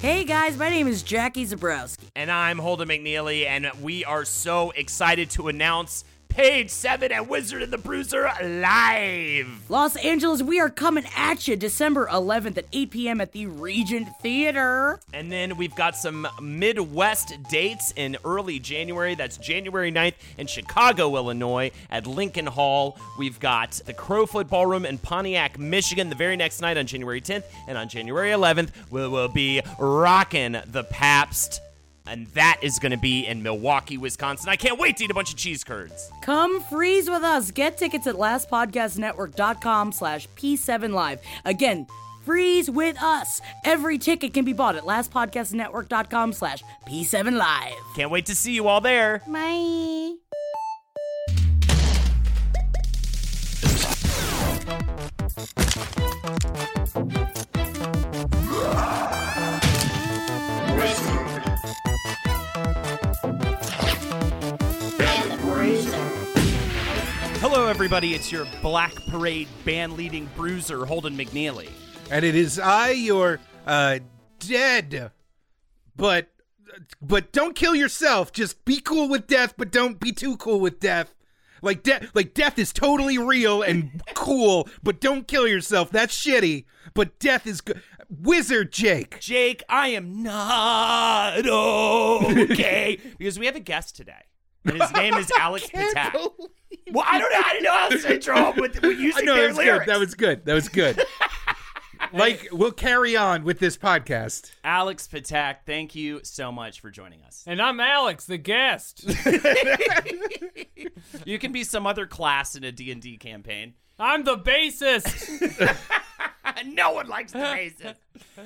Hey guys, my name is Jackie Zabrowski. And I'm Holden McNeely, and we are so excited to announce Page 7 at Wizard and the Bruiser live. Los Angeles, we are coming at you December 11th at 8 p.m. at the Regent Theater. And then we've got some Midwest dates in early January. That's January 9th in Chicago, Illinois at Lincoln Hall. We've got the Crofoot Ballroom in Pontiac, Michigan the very next night on January 10th. And on January 11th, we will be rocking the Pabst. And that is going to be in Milwaukee, Wisconsin. I can't wait to eat a bunch of cheese curds. Come freeze with us. Get tickets at lastpodcastnetwork.com slash P7 Live. Again, freeze with us. Every ticket can be bought at lastpodcastnetwork.com slash P7 Live. Can't wait to see you all there. Bye. Hello, everybody. It's your Black Parade band leading bruiser, Holden McNeely. and it is I, your uh, dead, but but don't kill yourself. Just be cool with death, but don't be too cool with death. Like death, like death is totally real and cool, but don't kill yourself. That's shitty. But death is good. Wizard Jake. Jake, I am not okay because we have a guest today. And his name is Alex Ptak. Well, I don't know. I didn't know how to intro him with, with using know their that was lyrics. good. That was good. That was good. like we'll carry on with this podcast. Alex Ptak, thank you so much for joining us. And I'm Alex, the guest. You can be some other class in a D&D campaign. I'm the bassist. no one likes the racist.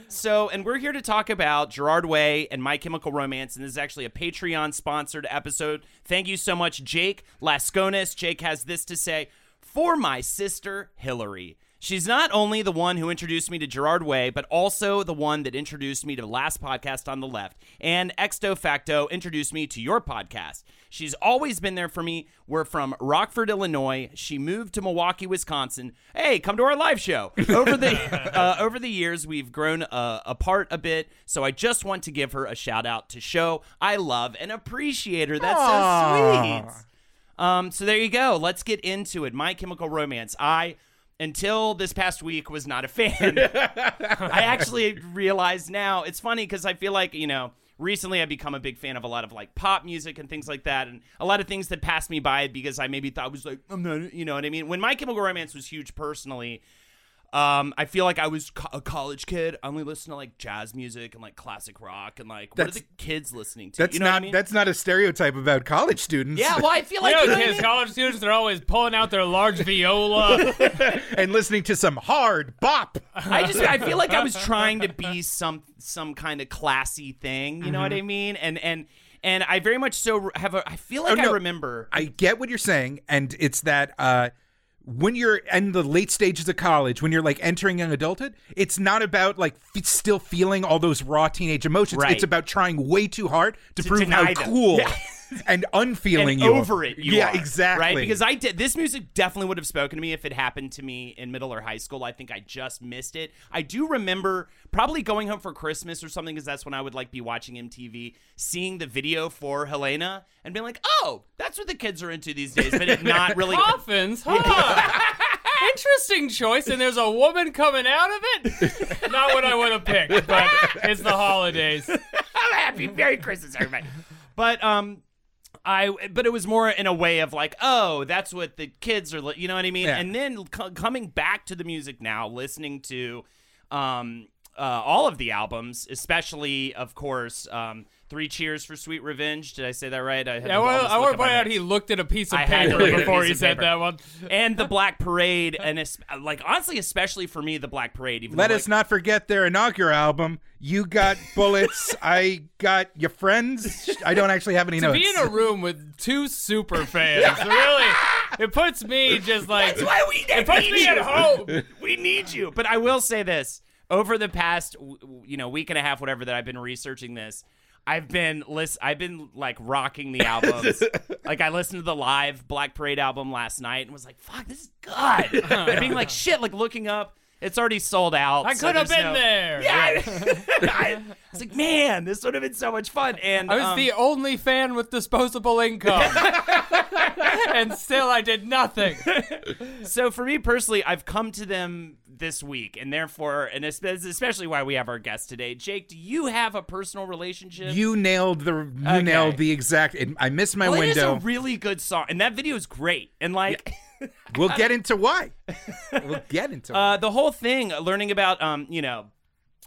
So, and we're here to talk about Gerard Way and My Chemical Romance, and this is actually a Patreon sponsored episode. Thank you so much, Jake Lasconis. Jake has this to say for my sister Hillary. She's not only the one who introduced me to Gerard Way, but also the one that introduced me to last podcast on the left, and Exto Facto introduced me to your podcast. She's always been there for me. We're from Rockford, Illinois. She moved to Milwaukee, Wisconsin. Hey, come to our live show. Over the uh, over the years, we've grown uh, apart a bit. So I just want to give her a shout out to show I love and appreciate her. That's so sweet. Um, so there you go. Let's get into it. My Chemical Romance. I until this past week was not a fan. I actually realize now it's funny because I feel like you know recently I've become a big fan of a lot of like pop music and things like that, and a lot of things that passed me by because I maybe thought was like I'm not, you know what I mean. When My Chemical Romance was huge personally. Um, I feel like I was co- a college kid. I only listened to like jazz music and like classic rock and like what That's- are the kids listening to? That's you know what not I mean? that's not a stereotype about college students. yeah. Well, I feel like you you know, know what I kids, mean? college students, they're always pulling out their large viola. and listening to some hard bop. I just I feel like I was trying to be some some kind of classy thing, you know what I mean? And and and I very much so have a I feel like Mm-hmm. Oh, no. I remember I get what you're saying, and it's that uh, when you're in the late stages of college, when you're like entering young adulthood, it's not about like f- still feeling all those raw teenage emotions. Right. It's about trying way too hard to, To prove how them. cool Yeah. and unfeeling and you over it you yeah, are, exactly. Right? Because I did this music definitely would have spoken to me if it happened to me in middle or high school. I think I just missed it. I do remember probably going home for Christmas or something because that's when I would like be watching MTV, seeing the video for Helena and being like, "Oh, that's what the kids are into these days," but it not really Coffins, huh? Interesting choice, and there's a woman coming out of it. Not what I would have picked, but it's the holidays. I'm happy Merry Christmas, everybody. But um, I but it was more in a way of like, oh, that's what the kids are, li- you know what I mean? Yeah. And then co- coming back to the music now, listening to um uh, all of the albums, especially, of course, um, Three Cheers for Sweet Revenge. Did I say that right? I, Yeah, to I want, almost I look want at to my point out he looked at a piece of I paper look at a before he said paper. that one. and the Black Parade, and es- like honestly, especially for me, the Black Parade. Even Let though, us like, not forget their inaugural album. You got bullets. I got your friends. I don't actually have any To notes. be in a room with two super fans, really, it puts me just like. That's why we It puts need me you. at home. we need you. But I will say this: over the past, w- w- you know, week and a half, whatever that I've been researching this, I've been list. I've been like rocking the albums. like I listened to the live Black Parade album last night and was like, "Fuck, this is good." and being like, "Shit!" Like looking up, it's already sold out. I so could have been no- there. Yeah, I, I was like, man, this would have been so much fun. And I was um, the only fan with disposable income. and still I did nothing. so for me personally, I've come to them this week, and therefore, and especially why we have our guest today. Jake, do you have a personal relationship? you nailed the. You Okay. nailed the exact. It, I missed my well, it is window. a really good song, and that video is great. And like, we'll get into why. We'll get into uh, the whole thing, learning about, um, you know,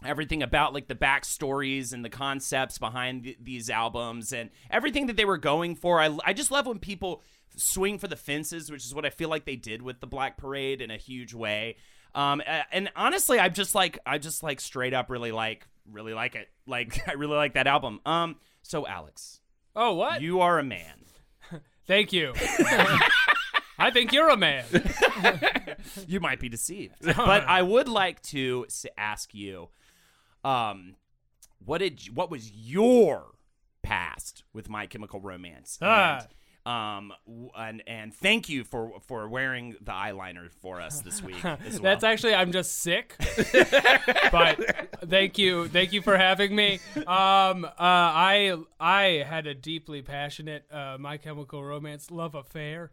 everything about like the backstories and the concepts behind th- these albums and everything that they were going for. I, I just love when people swing for the fences, which is what I feel like they did with the Black Parade in a huge way. Um, and honestly, I'm just like, I just like straight up really like, really like it. Like, I really like that album. Um, so Alex, Oh, what? you are a man. Thank you. I think you're a man. you might be deceived. but I would like to ask you, um, what did you- what was your past with My Chemical Romance? Ah. And, um, and and thank you for for wearing the eyeliner for us this week. That's actually I'm just sick. but thank you, thank you for having me. Um, uh, I I had a deeply passionate uh, My Chemical Romance love affair.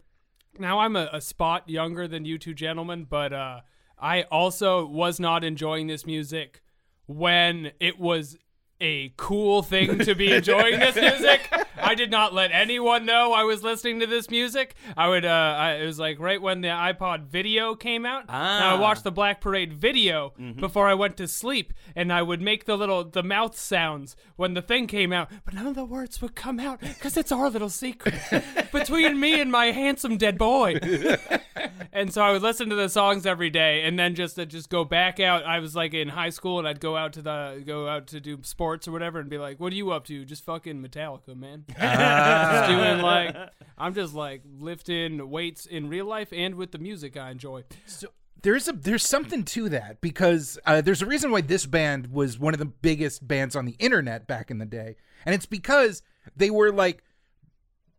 Now I'm a, a spot younger than you two gentlemen, but uh, I also was not enjoying this music when it was a cool thing to be enjoying this music. I did not let anyone know I was listening to this music. I would, uh, I, it was like right when the iPod video came out. and I Ah. watched the Black Parade video before I went to sleep, and I would make the little, the mouth sounds when the thing came out, but none of the words would come out because it's our little secret between me and my handsome dead boy. And so I would listen to the songs every day, and then just uh, just go back out. I was like in high school, and I'd go out to the go out to do sports or whatever, and be like, "What are you up to? Just fucking Metallica, man. Just doing like I'm just like lifting weights in real life and with the music I enjoy." So there's a there's something to that because uh, there's a reason why this band was one of the biggest bands on the internet back in the day, and it's because they were like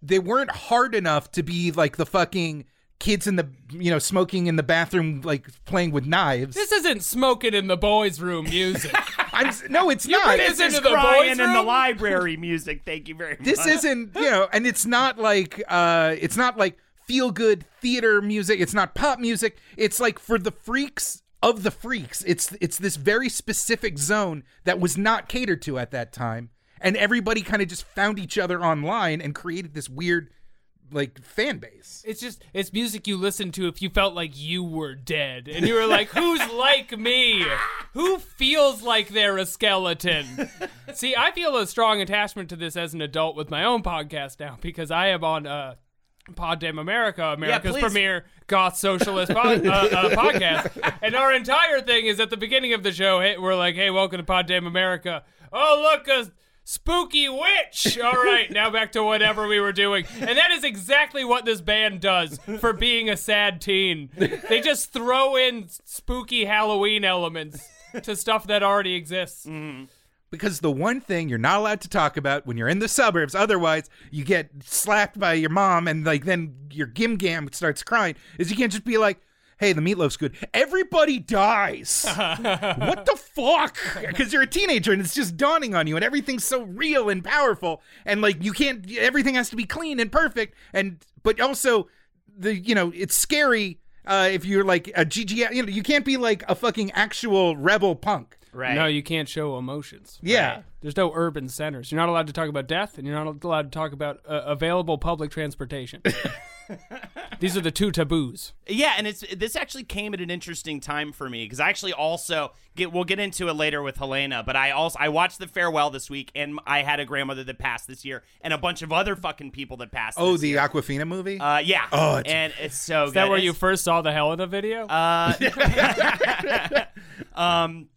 they weren't hard enough to be like the fucking kids in the you know smoking in the bathroom like playing with knives. This isn't smoking in the boys' room music. I'm no, it's not. bring This is crying in the library music. Thank you very much. this isn't you know and it's not like uh it's not like feel good theater music it's not pop music it's like for the freaks of the freaks it's it's this very specific zone that was not catered to at that time and everybody kind of just found each other online and created this weird like fan base It's just it's music you listen to if you felt like you were dead and you were like, "Who's like me? Who feels like they're a skeleton?" See, I feel a strong attachment to this as an adult with my own podcast now because I am on uh Pod Damn America, America's please. premier goth socialist pod, uh, uh, podcast, and our entire thing is at the beginning of the show. Hey, we're like, "Hey, welcome to Pod Damn America." Oh, look, a spooky witch. All right, now back to whatever we were doing, and that is exactly what this band does for being a sad teen. They just throw in spooky Halloween elements to stuff that already exists. because the one thing you're not allowed to talk about when you're in the suburbs otherwise you get slapped by your mom and like then your gim gam starts crying is you can't just be like hey the meatloaf's good everybody dies what the fuck because you're a teenager and it's just dawning on you and everything's so real and powerful and like you can't everything has to be clean and perfect and but also the you know it's scary uh, if you're like a GG, you know, you can't be like a fucking actual rebel punk. right. No, you can't show emotions. Yeah. There's no urban centers. You're not allowed to talk about death, and you're not allowed to talk about uh, available public transportation. These are the two taboos. Yeah, and it's this actually came at an interesting time for me because I actually also get we'll get into it later with Helena, but I also I watched the farewell this week and I had a grandmother that passed this year and a bunch of other fucking people that passed. Oh, this the year. Awkwafina movie. uh yeah. Oh, it's- and it's so Is that good. where you first saw the Helena video? um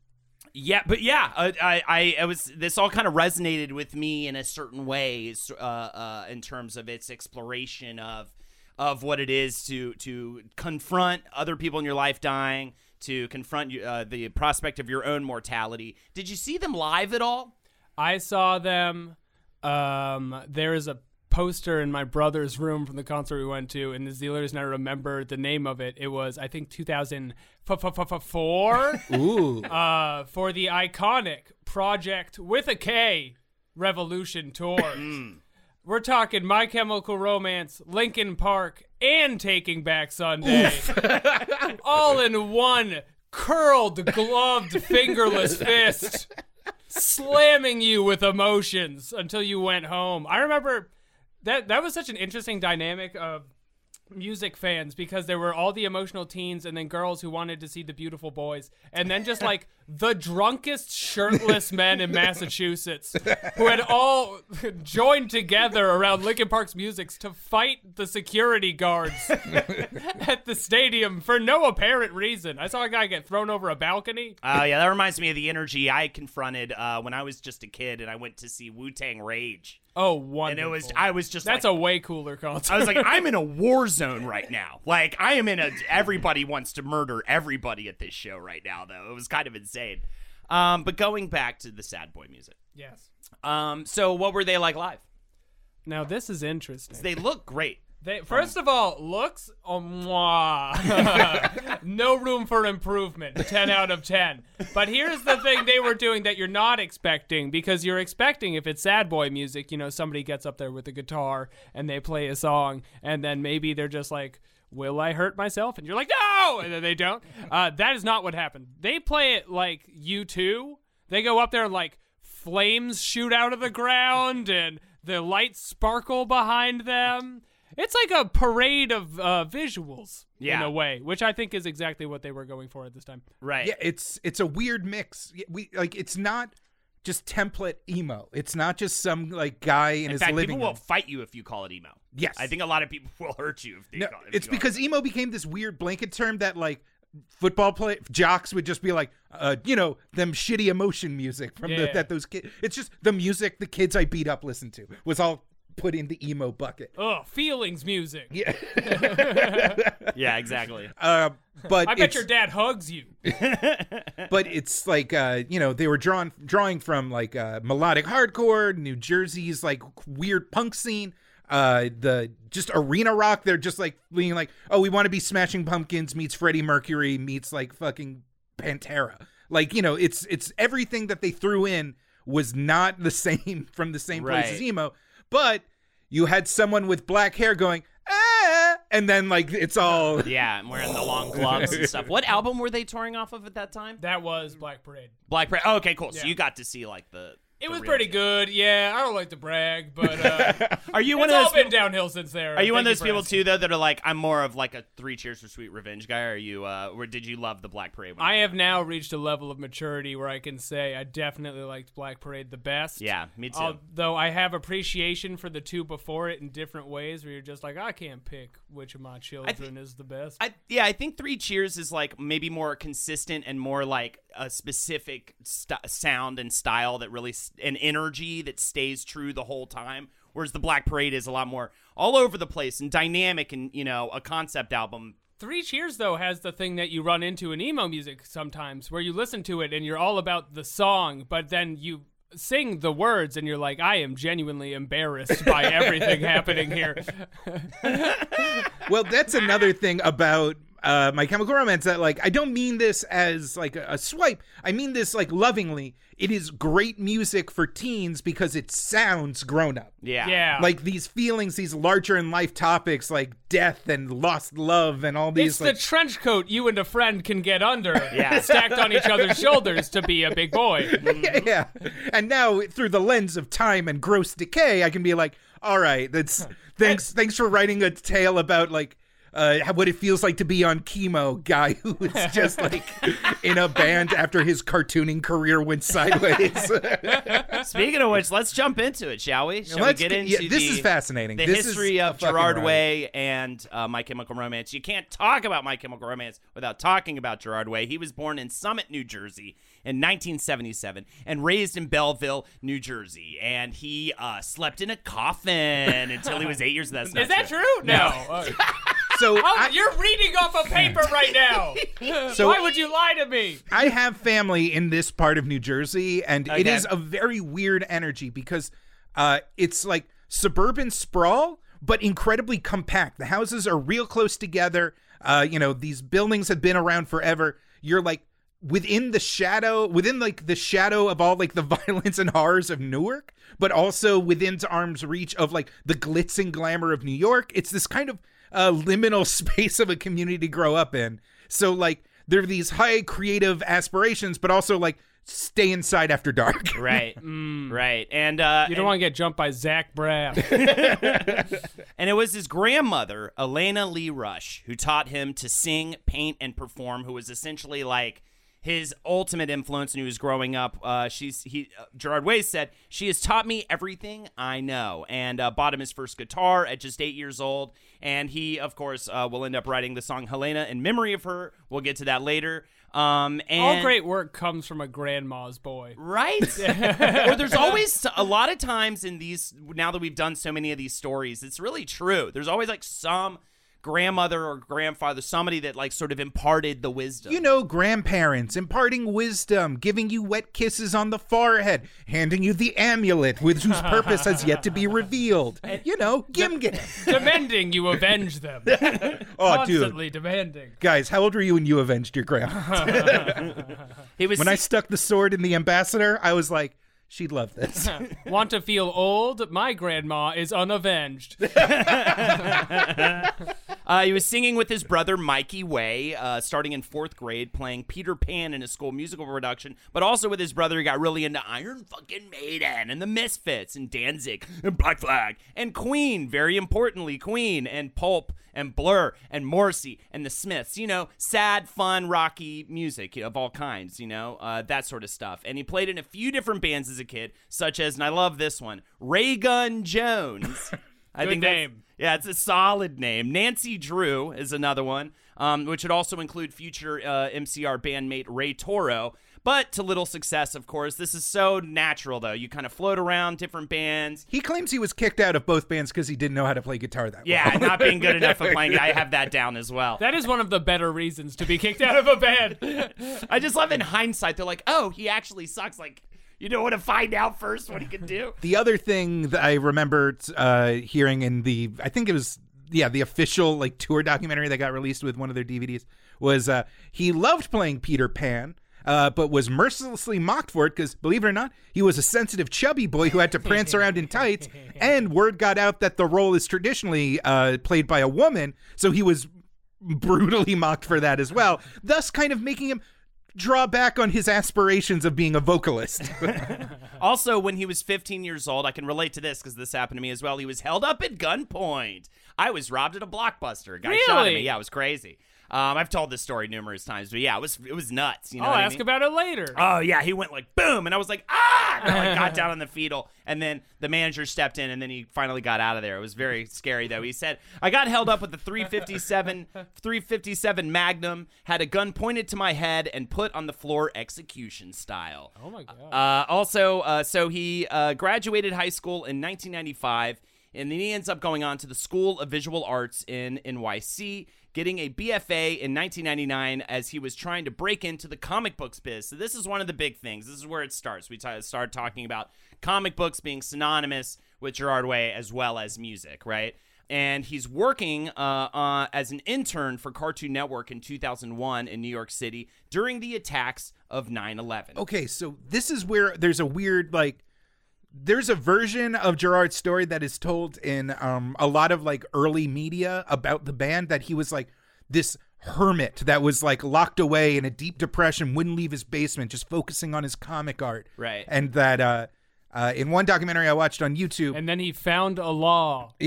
yeah but yeah uh, I, I i was this all kind of resonated with me in a certain way uh, uh in terms of its exploration of of what it is to to confront other people in your life dying to confront uh, the prospect of your own mortality did you see them live at all I saw them. Um, there is a poster in my brother's room from the concert we went to, and the Zealers, and I remember the name of it. It was, I think, 2004 Ooh. uh, for the iconic Project with a K Revolution Tour. We're talking My Chemical Romance, Linkin Park, and Taking Back Sunday. All in one curled, gloved, fingerless fist, slamming you with emotions until you went home. I remember that that was such an interesting dynamic of music fans because there were all the emotional teens and then girls who wanted to see the beautiful boys and then just like the drunkest shirtless men in Massachusetts who had all joined together around Linkin Park's musics to fight the security guards at the stadium for no apparent reason. I saw a guy get thrown over a balcony. Oh yeah, that reminds me of the energy I confronted uh, when I was just a kid and I went to see Wu Tang Rage, Oh, wonderful! and it was I was just That's like, a way cooler concert. I was like, I'm in a war zone right now. Like, I am in a. Everybody wants to murder everybody at this show right now, though. It was kind of insane. Um, but going back to the sad boy music. yes. Um, so what were they like live? Now this is interesting. They look great. They, first of all, looks, oh, mwah. no room for improvement. 10 out of 10. But here's the thing they were doing that you're not expecting because you're expecting if it's sad boy music, you know, somebody gets up there with a guitar and they play a song and then maybe they're just like, Will I hurt myself? And you're like, no! And then they don't. Uh, that is not what happened. They play it like U2. They go up there and like flames shoot out of the ground and the lights sparkle behind them. It's like a parade of uh, visuals in a way, which I think is exactly what they were going for at this time. Right. Yeah, it's it's a weird mix. We like it's not just template emo. It's not just some like guy in, In his fact, living people will fight you if you call it emo. Yes. I think a lot of people will hurt you if they No, call it. if it's you it- because emo became this weird blanket term that like football play jocks would just be like, uh, you know, them shitty emotion music from the, Yeah. that those kids. It's just the music the kids I beat up listened to was all put in the emo bucket. Ugh, feelings music. Yeah, yeah, exactly. uh, but I bet your dad hugs you. but it's like uh you know they were drawn drawing from like uh melodic hardcore new jersey's like weird punk scene uh the just arena rock they're just like being like oh we want to be smashing pumpkins meets freddie mercury meets like fucking pantera like you know it's it's everything that they threw in was not the same from the same place as emo but you had someone with black hair going ah and then like it's all Yeah, and wearing the long gloves and stuff. What album were they touring off of at that time? That was Black Parade. Black Parade. Oh, okay, cool. So Yeah. you got to see like the. It was real pretty shit. good. Yeah, I don't like to brag, but uh, Are you one it's of all those? been People, downhill since there. are you one of those people asking. too, though, that are like, I'm more of like a Three Cheers for Sweet Revenge guy? Or are you, uh, or did you love the Black Parade? When I have now reached a level of maturity where I can say I definitely liked Black Parade the best. Yeah, me too. Although I have appreciation for the two before it in different ways, where you're just like, I can't pick which of my children is the best. I, yeah, I think Three Cheers is like maybe more consistent and more like a specific st- sound and style that really s- an energy that stays true the whole time. Whereas the Black Parade is a lot more all over the place and dynamic and you know a concept album. Three Cheers though has the thing that you run into in emo music sometimes, where you listen to it and you're all about the song, but then you sing the words and you're like, I am genuinely embarrassed by everything happening here. well that's another thing about uh, my chemical romance that like i don't mean this as like a, a swipe i mean this like lovingly it is great music for teens because it sounds grown up Yeah, yeah. like these feelings these larger in life topics like death and lost love and all these It's like the trench coat you and a friend can get under, Yeah. stacked on each other's shoulders to be a big boy. yeah and now through the lens of time and gross decay i can be like all right that's thanks thanks for writing a tale about like uh, what it feels like to be on chemo guy who is just like in a band after his cartooning career went sideways. Speaking of which, let's jump into it, shall we? Shall Let's we get get- into yeah, this the- is fascinating. The This history a of fucking Gerard ride. Way and uh, My Chemical Romance. You can't talk about My Chemical Romance without talking about Gerard Way. He was born in Summit, New Jersey in 1977 and raised in Belleville, New Jersey. And he uh, slept in a coffin until he was eight years. That's not Is that true? No. Uh, so oh, I, you're reading off a paper right now. So- Why would you lie to me? I have family in this part of New Jersey, and it is a very weird energy because uh, it's like suburban sprawl, but incredibly compact. The houses are real close together. Uh, you know, these buildings have been around forever. You're like within the shadow, within like the shadow of all like the violence and horrors of Newark, but also within arm's reach of like the glitz and glamour of New York. It's this kind of uh, liminal space of a community to grow up in. So like there are these high creative aspirations, but also like stay inside after dark. Right, right, and uh, You don't want to get jumped by Zach Braff. And it was his grandmother, Elena Lee Rush, who taught him to sing, paint, and perform. Who was essentially like his ultimate influence when he was growing up. Uh, she's he uh, Gerard Way said she has taught me everything I know, and uh, bought him his first guitar at just eight years old. And he, of course, uh, will end up writing the song Helena in memory of her. We'll get to that later. Um, and All great work comes from a grandma's boy. Right? or there's always a lot of times in these, now that we've done so many of these stories, it's really true. There's always like some grandmother or grandfather, somebody that like sort of imparted the wisdom. You know, grandparents imparting wisdom, giving you wet kisses on the forehead, handing you the amulet with whose purpose has yet to be revealed. You know, gim gim. Demanding you avenge them. Oh, dude. Demanding. Guys, how old were you when you avenged your grandma? he was when I stuck the sword in the ambassador, I was like, she'd love this. Want to feel old? My grandma is unavenged. Uh, he was singing with his brother Mikey Way, uh, starting in fourth grade, playing Peter Pan in a school musical production. But also with his brother, he got really into Iron fucking Maiden and the Misfits and Danzig and Black Flag and Queen. Very importantly, Queen and Pulp and Blur and Morrissey and the Smiths. You know, sad, fun, rocky music of all kinds. You know, uh, that sort of stuff. And he played in a few different bands as a kid, such as, and I love this one, Ray Gun Jones. I Good think that's- name. Yeah, it's a solid name. Nancy Drew is another one, um, which would also include future uh, MCR bandmate Ray Toro. But to little success, of course. This is so natural, though. You kind of float around different bands. he claims he was kicked out of both bands because he didn't know how to play guitar that Yeah, well. not being good enough at playing. I have that down as well. That is one of the better reasons to be kicked out of a band. I just love in hindsight, they're like, oh, he actually sucks. Like, you don't want to find out first what he can do. The other thing that I remember uh, hearing in the, I think it was, yeah, the official like tour documentary that got released with one of their DVDs was uh, he loved playing Peter Pan. Uh, but was mercilessly mocked for it because, believe it or not, he was a sensitive, chubby boy who had to prance around in tights. And word got out that the role is traditionally uh, played by a woman, so he was brutally mocked for that as well. Thus, kind of making him draw back on his aspirations of being a vocalist. Also, when he was 15 years old, I can relate to this because this happened to me as well. He was held up at gunpoint. I was robbed at a blockbuster. A guy shot at me. Really? Yeah, it was crazy. Um, I've told this story numerous times, but yeah, it was it was nuts. You know I'll what I ask mean? about it later. Oh yeah, he went like boom, and I was like ah, and I like, got down on the fetal, and then the manager stepped in, and then he finally got out of there. It was very scary though. He said I got held up with the 357 357 Magnum, had a gun pointed to my head, and put on the floor execution style. oh my god. Uh, also, uh, so he uh, graduated high school in 1995, and then he ends up going on to the School of Visual Arts in NYC, getting a BFA in 1999 as he was trying to break into the comic books biz. So this is one of the big things. This is where it starts. We t- start talking about comic books being synonymous with Gerard Way as well as music, right? and he's working uh, uh, as an intern for Cartoon Network in 2001 in New York City during the attacks of 9/11. okay, so this is where there's a weird like there's a version of Gerard's story that is told in um a lot of like early media about the band that he was like this hermit that was like locked away in a deep depression, wouldn't leave his basement, just focusing on his comic art. Right. And that uh Uh, in one documentary I watched on YouTube, And then he found a law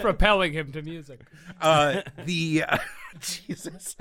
propelling him to music. uh, the uh, Jesus,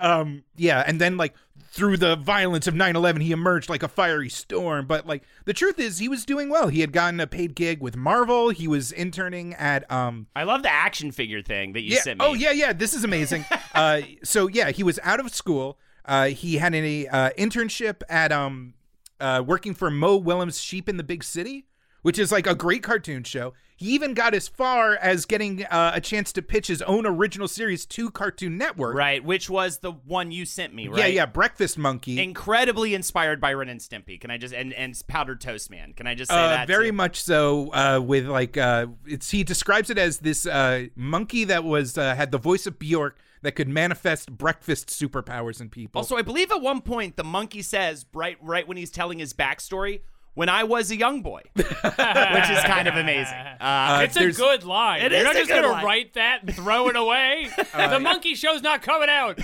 um, yeah, and then like through the violence of 9/11, he emerged like a fiery storm. But like the truth is, he was doing well. He had gotten a paid gig with Marvel. He was interning at um, I love the action figure thing that you yeah. sent me. Oh yeah, yeah. This is amazing. uh, so yeah, he was out of school. Uh, he had a uh, internship at um, uh, working for Mo Willems' Sheep in the Big City, which is like a great cartoon show. He even got as far as getting uh, a chance to pitch his own original series to Cartoon Network. Right, which was the one you sent me, right? Yeah, yeah. Breakfast Monkey. Incredibly inspired by Ren and Stimpy. Can I just and and Powdered Toast Man? Can I just say Uh, that? very too? much so. Uh, with like, uh, it's he describes it as this uh, monkey that was uh, had the voice of Bjork that could manifest breakfast superpowers in people. Also, I believe at one point the monkey says right right when he's telling his backstory, "When I was a young boy," which is kind of amazing. Uh, It's a good line. It You're is not just gonna write that and throw it away. the monkey show's not coming out.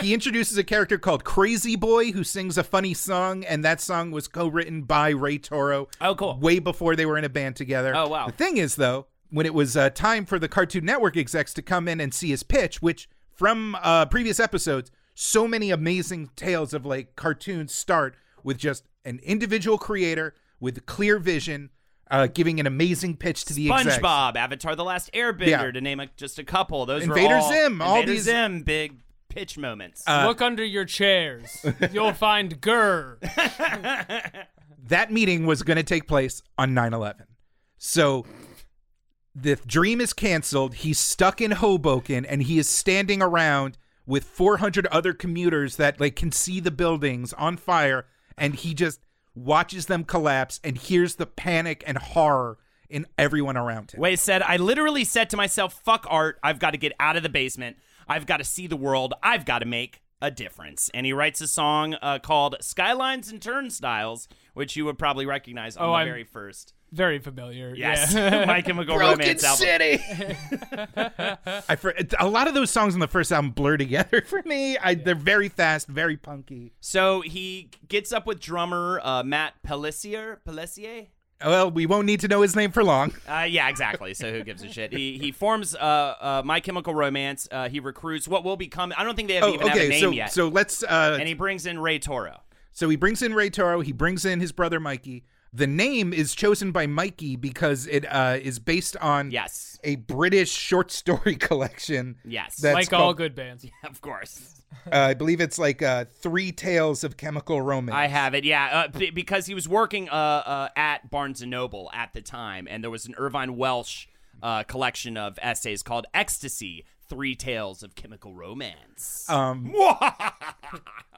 he introduces a character called Crazy Boy who sings a funny song, and that song was co-written by Ray Toro. Oh, cool. Way before they were in a band together. Oh, wow. The thing is, though, when it was uh, time for the Cartoon Network execs to come in and see his pitch, which from uh, previous episodes, so many amazing tales of like cartoons start with just an individual creator with clear vision. Uh, giving an amazing pitch to the execs. SpongeBob, Avatar: The Last Airbender, Yeah. to name a, just a couple. Those Invader were all Zim, all Invader these- Zim, big pitch moments. Uh, Look under your chairs. You'll find GIR. that meeting was going to take place on 9-11 so the dream is canceled he's stuck in hoboken and he is standing around with 400 other commuters that like can see the buildings on fire and he just watches them collapse and hears the panic and horror in everyone around him Way said, I literally said to myself, fuck art. I've got to get out of the basement. I've got to see the world. I've got to make a difference. And he writes a song uh, called Skylines and Turnstiles, which you would probably recognize on Oh, the I'm- very first. Very familiar. Yes. Yeah. My Chemical Romance album. City. I for, a lot of those songs on the first album blur together for me. I, they're very fast, very punky. So he gets up with drummer uh, Matt Pelissier. Pelissier? Well, we won't need to know his name for long. Uh, yeah, exactly. So who gives a shit? He he forms uh, uh, My Chemical Romance. Uh, he recruits what will become. I don't think they have Oh, even have a name So, yet. so let's. Uh, and he brings in Ray Toro. So he brings in Ray Toro. He brings in his brother Mikey. The name is chosen by Mikey because it uh, is based on Yes. a British short story collection. Yes. that's like all good bands. Yeah, of course. Uh, I believe it's like uh, Three Tales of Chemical Romance. I have it, yeah, uh, b- because he was working uh, uh, at Barnes and Noble at the time, and there was an Irvine Welsh uh, collection of essays called "Ecstasy: Three Tales of Chemical Romance." Um,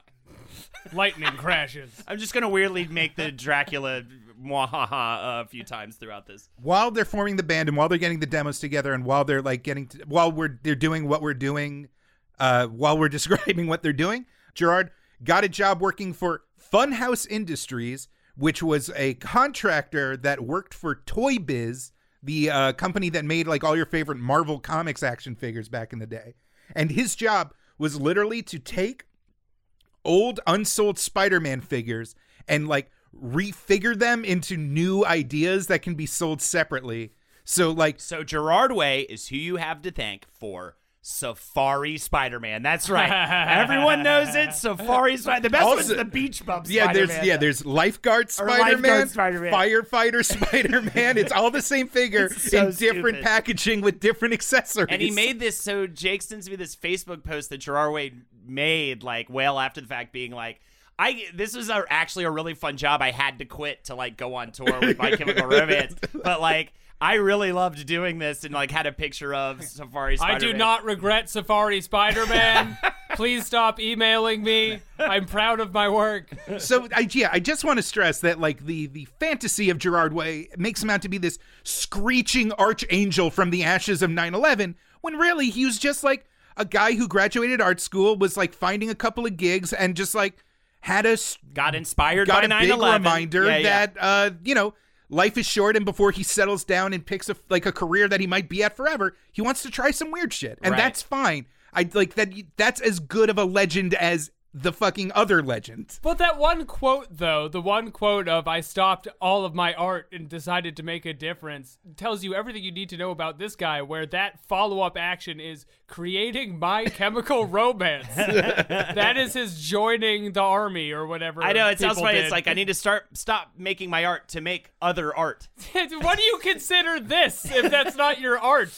Lightning crashes. I'm just gonna weirdly make the Dracula mwahaha a few times throughout this. while they're forming the band and while they're getting the demos together and while they're like getting to, while we're they're doing what we're doing, uh, while we're describing what they're doing, Gerard got a job working for Funhouse Industries, which was a contractor that worked for Toy Biz, the uh, company that made like all your favorite Marvel Comics action figures back in the day. And his job was literally to take old unsold Spider-Man figures and like refigure them into new ideas that can be sold separately. So like So Gerard Way is who you have to thank for Safari Spider-Man. That's right. Everyone knows it. Safari Spider. The best one's the Beach Bum yeah, Spider-Man. there's yeah, there's lifeguard Spider-Man, Spider-Man. firefighter Spider-Man. it's all the same figure so in different stupid. packaging with different accessories. And he made this. So Jake sends me this Facebook post that Gerard Way made, like well after the fact, being like, "I this was a, actually a really fun job. I had to quit to like go on tour with My Chemical Romance, but like." I really loved doing this and like had a picture of Safari I Spider-Man. do not regret Safari Spider Man. Please stop emailing me. I'm proud of my work. so I, yeah, I just want to stress that like the the fantasy of Gerard Way makes him out to be this screeching archangel from the ashes of 9/11 when really he was just like a guy who graduated art school was like finding a couple of gigs and just like had a s- got inspired got by a big 9/11. reminder Yeah, yeah. that uh you know life is short and before he settles down and picks a like a career that he might be at forever he wants to try some weird shit and Right. that's fine i like that that's as good of a legend as the fucking other legend. But that one quote, though, the one quote of "I stopped all of my art and decided to make a difference," tells you everything you need to know about this guy. Where that follow-up action is creating My Chemical Romance. that is his joining the army or whatever. I know it sounds people funny. did. It's like I need to start stop making my art to make other art. what do you consider this if that's not your art?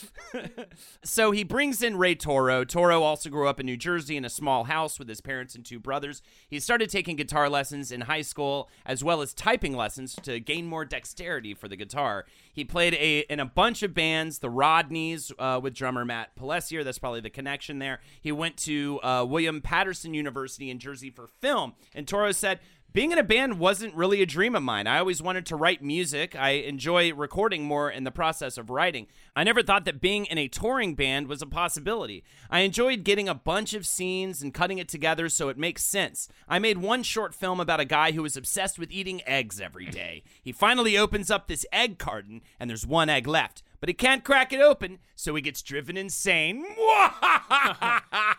So he brings in Ray Toro. Toro also grew up in New Jersey in a small house with his parents and two brothers. He started taking guitar lessons in high school as well as typing lessons to gain more dexterity for the guitar. He played a in a bunch of bands, the Rodneys uh, with drummer Matt Pelissier. That's probably the connection there. He went to uh, William Paterson University in Jersey for film. And Toro said, being in a band wasn't really a dream of mine. I always wanted to write music. I enjoy recording more in the process of writing. I never thought that being in a touring band was a possibility. I enjoyed getting a bunch of scenes and cutting it together so it makes sense. I made one short film about a guy who was obsessed with eating eggs every day. He finally opens up this egg carton and there's one egg left. But he can't crack it open, so he gets driven insane.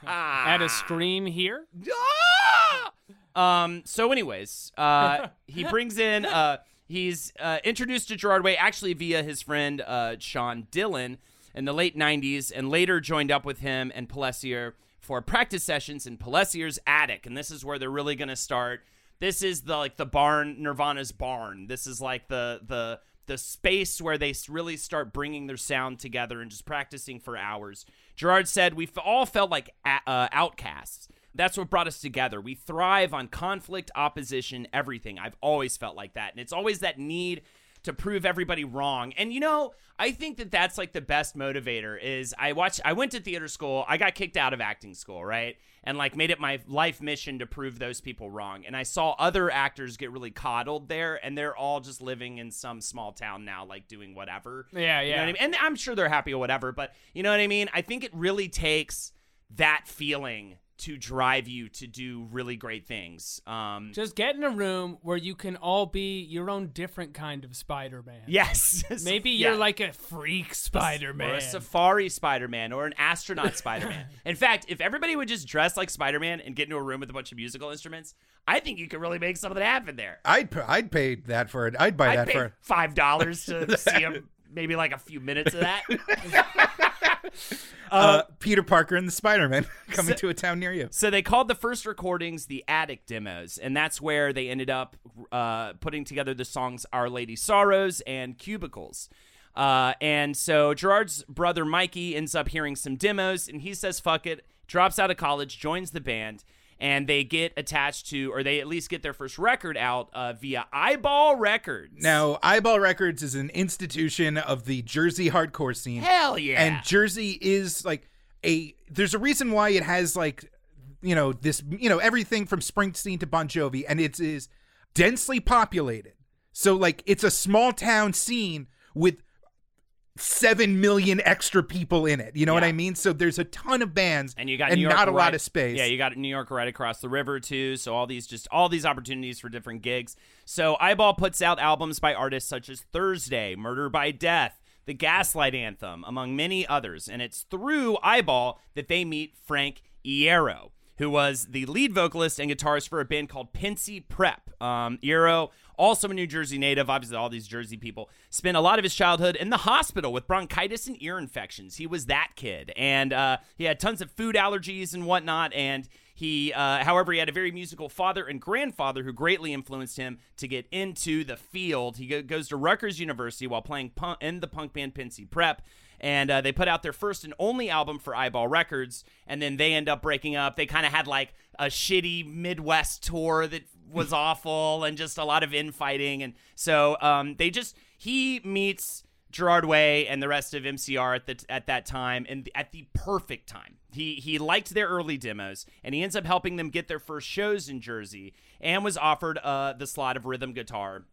At a scream here. Ah, Um. So, anyways, uh, he brings in. Uh, he's uh, introduced to Gerard Way actually via his friend uh, Sean Dillon in the late '90s, and later joined up with him and Pelissier for practice sessions in Pelissier's attic. And this is where they're really going to start. This is the like the barn, Nirvana's barn. This is like the the the space where they really start bringing their sound together and just practicing for hours. Gerard said, We all felt like a- uh, outcasts. That's what brought us together. We thrive on conflict, opposition, everything. I've always felt like that. And it's always that need to prove everybody wrong. And you know, I think that that's like the best motivator is I watched I went to theater school. I got kicked out of acting school, right? And like made it my life mission to prove those people wrong. And I saw other actors get really coddled there and they're all just living in some small town now like doing whatever. Yeah, You know yeah. what I mean? And I'm sure they're happy or whatever, but you know what I mean? I think it really takes that feeling to drive you to do really great things. Um Just get in a room where you can all be your own different kind of Spider-Man. Yes. Maybe Yeah. you're like a freak Spider-Man. Or a safari Spider Man or an astronaut Spider Man. In fact, if everybody would just dress like Spider Man and get into a room with a bunch of musical instruments, I think you could really make something happen there. I'd p- I'd pay that for it. I'd buy I'd that pay for. five dollars to see him, maybe like a few minutes of that. Uh, Peter Parker and the Spider Man coming to a town near you. So they called the first recordings the Attic demos, and that's where they ended up uh, putting together the songs "Our Lady Sorrows" and "Cubicles." Uh, and so Gerard's brother Mikey ends up hearing some demos, and he says, "Fuck it," drops out of college, joins the band, and they get attached to, or they at least get their first record out uh, via Eyeball Records. Now, Eyeball Records is an institution of the Jersey hardcore scene. hell yeah! And Jersey is like a there's a reason why it has like you know this you know everything from Springsteen to Bon Jovi and it is densely populated. So like it's a small town scene with 7 million extra people in it. You know what I mean? So there's a ton of bands and you got and New York not a lot of space. Yeah, you got New York right across the river too. So all these just all these opportunities for different gigs. So Eyeball puts out albums by artists such as Thursday, Murder by Death, The Gaslight Anthem, among many others. And it's through Eyeball that they meet Frank Iero, who was the lead vocalist and guitarist for a band called Pencey Prep. Um, Iero, also a New Jersey native, obviously all these Jersey people, spent a lot of his childhood in the hospital with bronchitis and ear infections. He was that kid, and uh, he had tons of food allergies and whatnot. And he, uh, however, he had a very musical father and grandfather who greatly influenced him to get into the field. He go- goes to Rutgers University while playing punk- in the punk band Pencey Prep and uh, they put out their first and only album for Eyeball Records, and then they end up breaking up. They kind of had like a shitty Midwest tour that was awful, and just a lot of infighting, and so um, they just he meets Gerard Way and the rest of MCR at the at that time, and at the perfect time. He he liked their early demos, and he ends up helping them get their first shows in Jersey, and was offered uh, the slot of rhythm guitar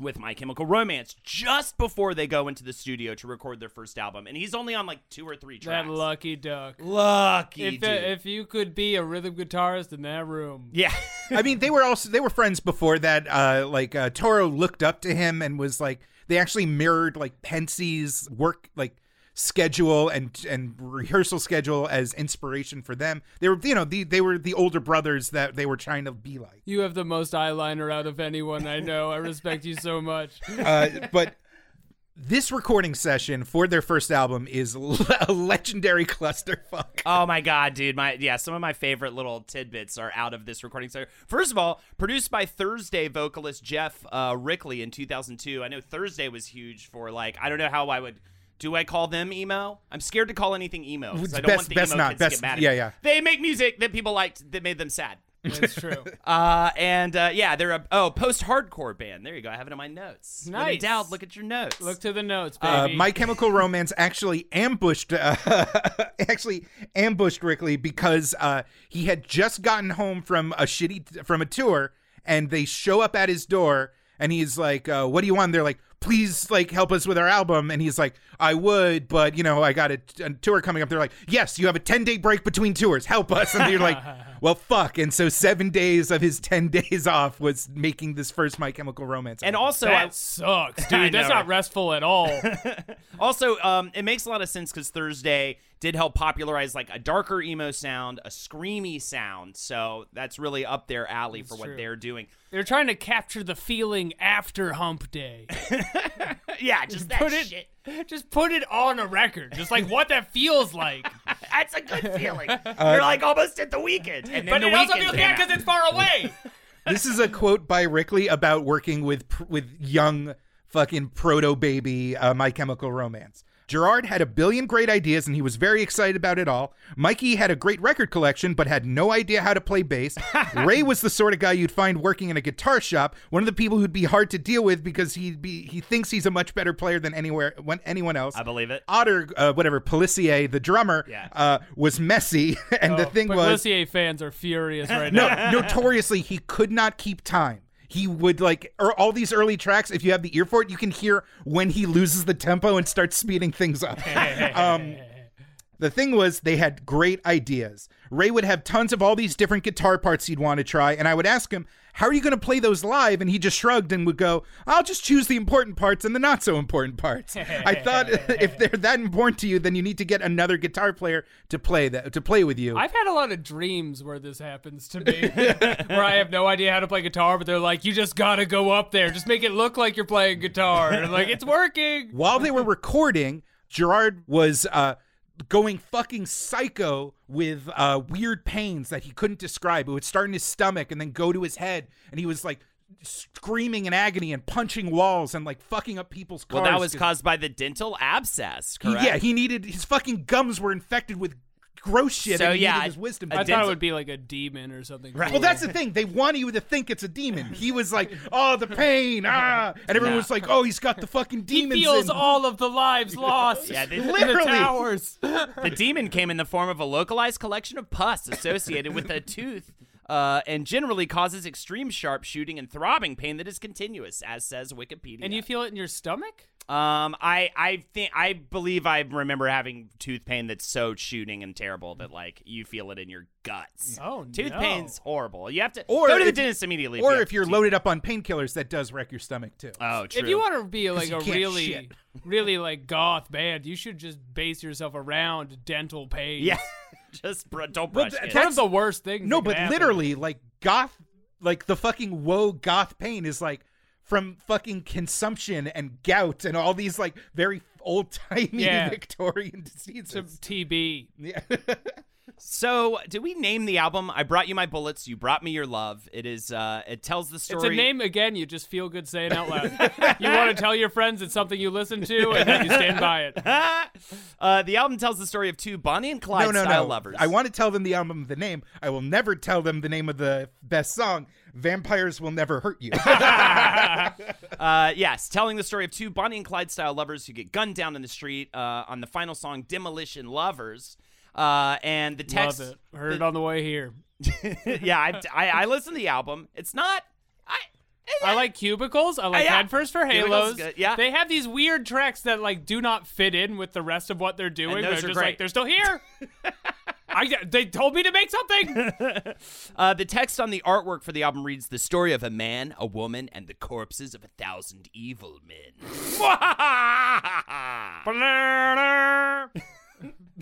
with My Chemical Romance just before they go into the studio to record their first album, and he's only on like two or three tracks. that lucky duck. lucky If, dude. if you could be a rhythm guitarist in that room, yeah, I mean, they were also they were friends before that. Uh, like uh, Toro looked up to him and was like, they actually mirrored like Pencey's work, like schedule and and rehearsal schedule as inspiration for them. They were you know the, they were the older brothers that they were trying to be like. You have the most eyeliner out of anyone I know. I respect you so much. Uh, but this recording session for their first album is a legendary clusterfuck. Oh my god, dude! My yeah, some of my favorite little tidbits are out of this recording. So first of all, produced by Thursday vocalist Geoff uh, Rickly in 2002. I know Thursday was huge for like I don't know how I would. Do I call them emo? I'm scared to call anything emo. 'cause I don't Best- want the best emo not. kids Best- to get mad at yeah, me. yeah. They make music that people liked that made them sad. That's true. Uh, and uh, yeah, they're a oh post-hardcore band. There you go. I have it in my notes. When in Nice. doubt, look at your notes. Look to the notes, Uh, baby. My Chemical Romance actually ambushed, uh, actually ambushed Rickly because uh, he had just gotten home from a shitty from a tour, and they show up at his door, and he's like, uh, "What do you want?" they're like, "Please, like, help us with our album." And he's like, "I would, but you know, I got a, tour coming up." They're like, "Yes, you have a ten day break between tours. Help us." And you're like, "Well, fuck." And so seven days of his ten days off was making this first My Chemical Romance. and album. also, that I, sucks, dude. That's not restful at all. Also, um, it makes a lot of sense because Thursday did help popularize like a darker emo sound, a screamy sound. So that's really up their alley for what true. they're doing. They're trying to capture the feeling after Hump Day. Yeah, just that Put it, just put it on a record, just like what that feels like. That's a good feeling. You're like almost at the weekend, and then But the it also weekend feels came bad because it's far away. this is a quote by Rickly about working with with young fucking proto baby uh, My Chemical Romance. Gerard had a billion great ideas and he was very excited about it all. Mikey had a great record collection but had no idea how to play bass. Ray was the sort of guy you'd find working in a guitar shop, one of the people who'd be hard to deal with because he'd be he thinks he's a much better player than anywhere when anyone else. I believe it. Otter, uh, whatever, Pelissier, the drummer, Yeah. uh, was messy, and the Oh, thing but was, Lissier fans are furious right no, now. notoriously, he could not keep time. He would like er, all these early tracks. If you have the ear for it, you can hear when he loses the tempo and starts speeding things up. um, the thing was, they had great ideas. Ray would have tons of all these different guitar parts he'd want to try, and I would ask him, "How are you going to play those live?" And he just shrugged and would go, "I'll just choose the important parts and the not so important parts." I thought if they're that important to you, then you need to get another guitar player to play that to play with you. I've had a lot of dreams where this happens to me, where I have no idea how to play guitar, but they're like, "You just gotta go up there, just make it look like you're playing guitar." And I'm like, "It's working." while they were recording, Gerard was uh, going fucking psycho with uh, weird pains that he couldn't describe. It would start in his stomach and then go to his head, and he was like screaming in agony and punching walls and like fucking up people's cars. Well, that was caused by the dental abscess, he- yeah, he needed his fucking gums were infected with gross shit. So, and he yeah, needed his wisdom. a I teeth. thought it would be like a demon or something. Right. Well, that's the thing. They want you to think it's a demon. He was like, "Oh, the pain, ah," and everyone No. was like, "Oh, he's got the fucking demons." He feels in. all of the lives lost. Yeah, they- in the Literally. towers. the demon came in the form of a localized collection of pus associated with a tooth. Uh, and generally causes extreme sharp shooting and throbbing pain that is continuous, as says Wikipedia. And you feel it in your stomach? Um, I I think I believe I remember having tooth pain that's so shooting and terrible that like you feel it in your guts. Oh, tooth no. pain's horrible. You have to Or go to the if- dentist immediately. or you if you're teeth- loaded up on painkillers, that does wreck your stomach too. Oh, true. If you want to be like a really, shit. really like goth band, you should just base yourself around dental pain. yeah, just br- don't Well, brush th- it. It's one of the worst things. No, that but happen. literally, like goth, like the fucking woe goth pain is like from fucking consumption and gout and all these like very old timey Yeah. Victorian to diseases. TB. Yeah. So, do we name the album? I brought you my bullets. You brought me your love. It is. uh It tells the story. It's a name again. You just feel good saying out loud. you want to tell your friends it's something you listen to, and then you stand by it. uh, the album tells the story of two Bonnie and Clyde no, no, style no. lovers. I want to tell them the album, the name. I will never tell them the name of the best song. Vampires will never hurt you. Uh, yes, telling the story of two Bonnie and Clyde style lovers who get gunned down in the street uh, on the final song "Demolition Lovers." Uh, and the text, Love it. Heard it on the way here. yeah, I, I, I listened to the album. It's not. I. I like cubicles. I like Yeah. Head First for Halos. yeah. They have these weird tracks that like do not fit in with the rest of what they're doing. And those they're are just great. like they're still here. I, they told me to make something. Uh, the text on the artwork for the album reads The story of a man, a woman, and the corpses of a thousand evil men.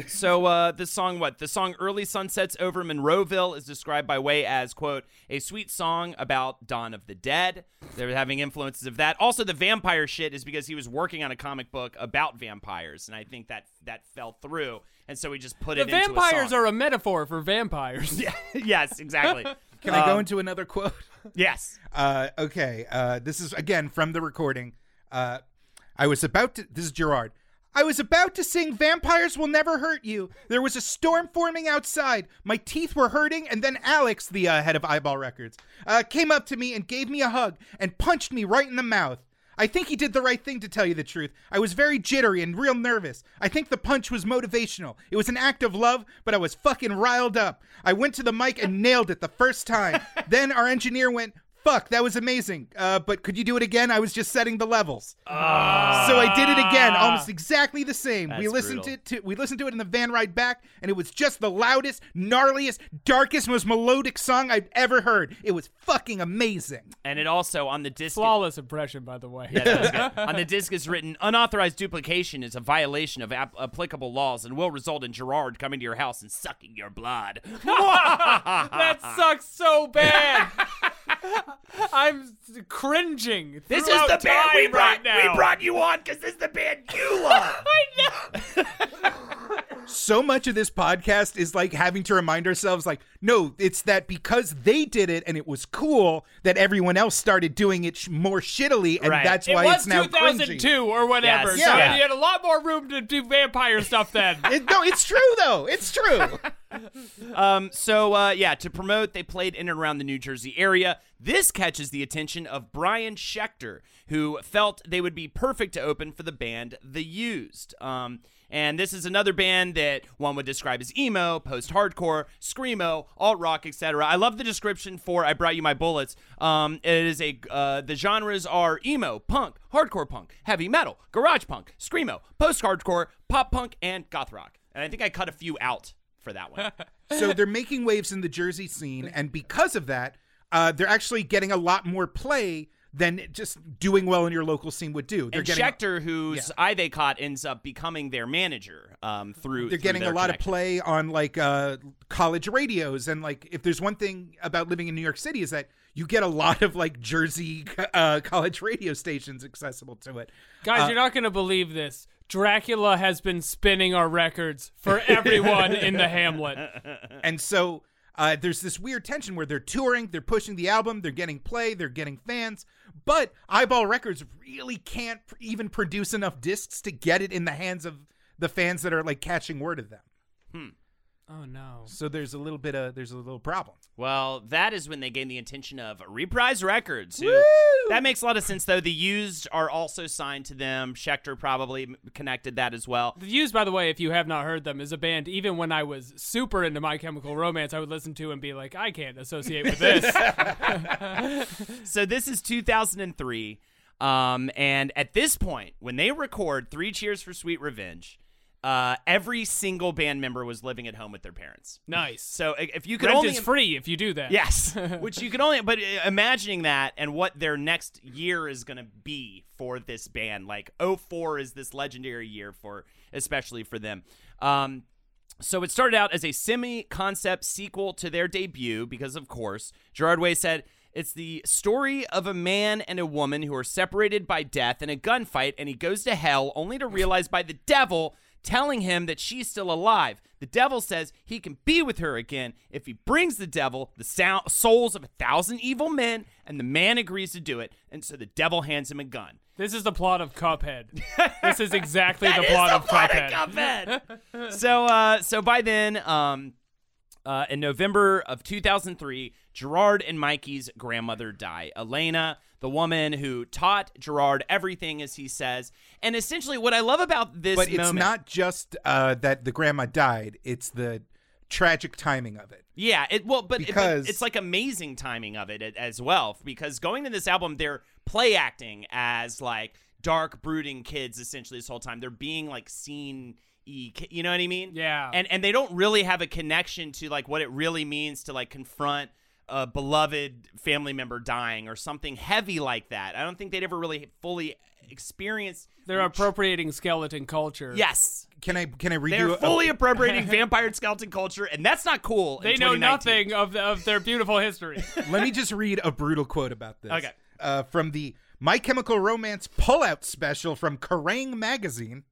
so, uh, the song, what? The song Early Sunsets Over Monroeville is described by Way as, quote, a sweet song about Dawn of the Dead. They're having influences of that. Also, the vampire shit is because he was working on a comic book about vampires, and I think that that fell through. And so he just put The it into a vampires song. are a metaphor for vampires. yes, exactly. Can I go Um, into another quote? Yes. Uh, okay. Uh, this is again from the recording. Uh, I was about to. This is Gerard. I was about to sing Vampires Will Never Hurt You. There was a storm forming outside. My teeth were hurting, and then Alex, the uh, head of Eyeball Records, uh, came up to me and gave me a hug and punched me right in the mouth. I think he did the right thing to tell you the truth. I was very jittery and real nervous. I think the punch was motivational. It was an act of love, but I was fucking riled up. I went to the mic and nailed it the first time. then our engineer went, Fuck, that was amazing. Uh, but could you do it again? I was just setting the levels. so I did it again, almost exactly the same. we listened brutal. to, to we listened to it in the van ride back, and it was just the loudest, gnarliest, darkest, most melodic song I've ever heard. It was fucking amazing. And it also on the disc Flawless impression, by the way. Yeah, that was good. on the disc is written unauthorized duplication is a violation of ap- applicable laws and will result in Gerard coming to your house and sucking your blood. that sucks so bad. I'm cringing. This is the band we brought. right now. we brought you on because this is the band you love. so much of this podcast is like having to remind ourselves like no it's that because they did it and it was cool that everyone else started doing it sh- more shittily and Right. that's It why was it's now 2002 cringy. or whatever. Yes. So Yeah. you had a lot more room to do vampire stuff then. It- no it's true though it's true Um, so uh, yeah, to promote, they played in and around the New Jersey area. This catches the attention of Brian Schechter, who felt they would be perfect to open for the band The Used. Um, and this is another band that one would describe as emo, post-hardcore, screamo, alt rock, etc. I love the description for "I Brought You My Bullets." Um, it is a uh, the genres are emo, punk, hardcore punk, heavy metal, garage punk, screamo, post-hardcore, pop punk, and goth rock. And I think I cut a few out for that one. so they're making waves in the jersey scene and because of that uh, they're actually getting a lot more play than just doing well in your local scene would do they're and getting Schechter, whose eye they caught, ends up becoming their manager um, through. they're through getting their a lot of play on like uh, college radios and like if there's one thing about living in new york city is that you get a lot of like jersey uh, college radio stations accessible to it Guys, Uh, you're not going to believe this. Dracula has been spinning our records for everyone in the Hamlet. and so uh, there's this weird tension where they're touring they're pushing the album they're getting play they're getting fans but eyeball records really can't even produce enough discs to get it in the hands of the fans that are like catching word of them hmm. Oh no. so there's a little bit of there's a little problem Well, that is when they gain the attention of Reprise Records. Who, that makes a lot of sense, though. The Used are also signed to them. Schechter probably connected that as well. The Used, by the way, if you have not heard them, is a band. Even when I was super into My Chemical Romance, I would listen to and be like, I can't associate with this. So this is 2003, um, and at this point, when they record Three Cheers for Sweet Revenge, uh, every single band member was living at home with their parents. nice. So if you could Rent only is free if you do that. Yes, which you can only. But uh, imagining that and what their next year is going to be for this band, like 04 is this legendary year for, especially for them. Um, so it started out as a semi-concept sequel to their debut because, of course, Gerard Way said. It's the story of a man and a woman who are separated by death in a gunfight, and he goes to hell only to realize by the devil telling him that she's still alive. The devil says he can be with her again if he brings the devil the sou- souls of a thousand evil men, and the man agrees to do it, and so the devil hands him a gun. This is the plot of Cuphead. this is exactly the plot the of plot Cuphead. Cuphead. so, uh, so by then, um, uh, in November of 2003, Gerard and Mikey's grandmother die. Elena, the woman who taught Gerard everything, as he says. And essentially, what I love about this but it's moment, not just uh, that the grandma died it's the tragic timing of it Yeah, it well, but, it- but Because- it's like amazing timing of it as well. Because going to this album, they're play acting as like dark, brooding kids essentially this whole time. They're being like seen You know what I mean? Yeah. And and they don't really have a connection to like what it really means to like confront a beloved family member dying or something heavy like that. I don't think they'd ever really fully experience. They're appropriating skeleton culture. Yes. Can I can I read They're you? a- fully appropriating vampire skeleton culture, and that's not cool. in They know nothing of the, of their beautiful history. Let me just read a brutal quote about this. Okay. Uh, from the My Chemical Romance pullout special from Kerrang magazine.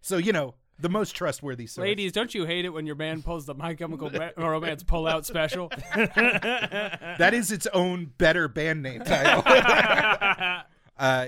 So you know the most trustworthy source. Ladies, don't you hate it when your man pulls the My Chemical Ra- Romance pull-out special? that is its own better band name title. uh,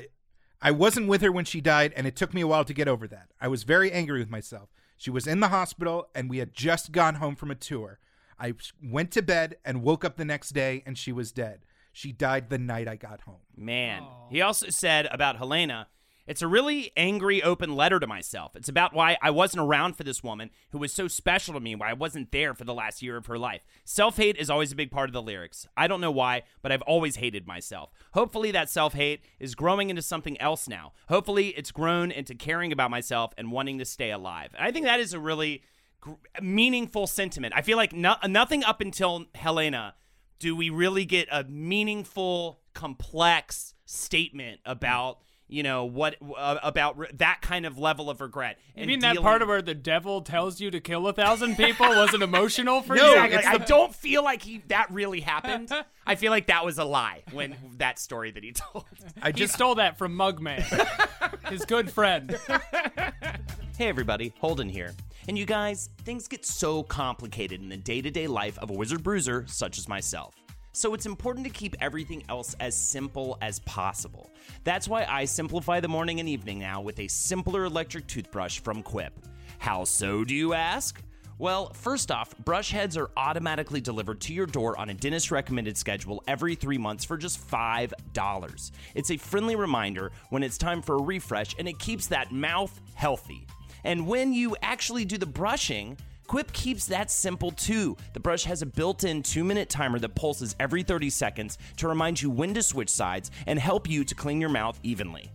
I wasn't with her when she died, and it took me a while to get over that. I was very angry with myself. She was in the hospital, and we had just gone home from a tour. I went to bed and woke up the next day, and she was dead. She died the night I got home. Man. He also said about Helena, it's a really angry open letter to myself. It's about why I wasn't around for this woman who was so special to me, why I wasn't there for the last year of her life. Self hate is always a big part of the lyrics. I don't know why, but I've always hated myself. Hopefully, that self hate is growing into something else now. Hopefully, it's grown into caring about myself and wanting to stay alive. And I think that is a really gr- meaningful sentiment. I feel like no- nothing up until Helena do we really get a meaningful, complex statement about you know what uh, about re- that kind of level of regret. You mean that part of where the devil tells you to kill a thousand people wasn't emotional for No, you? Exactly. Like, the- I don't feel like he that really happened. I feel like that was a lie when that story that he told. I He just stole that from Mugman, his good friend. Hey everybody, Holden here. And you guys, things get so complicated in the day-to-day life of a wizard bruiser such as myself. So it's important to keep everything else as simple as possible. That's why I simplify the morning and evening now with a simpler electric toothbrush from Quip. How so, do you ask? Well, first off, brush heads are automatically delivered to your door on a dentist recommended schedule every three months for just $5. It's a friendly reminder when it's time for a refresh and it keeps that mouth healthy. And when you actually do the brushing, Quip keeps that simple too. The brush has a built in two minute timer that pulses every 30 seconds to remind you when to switch sides and help you to clean your mouth evenly.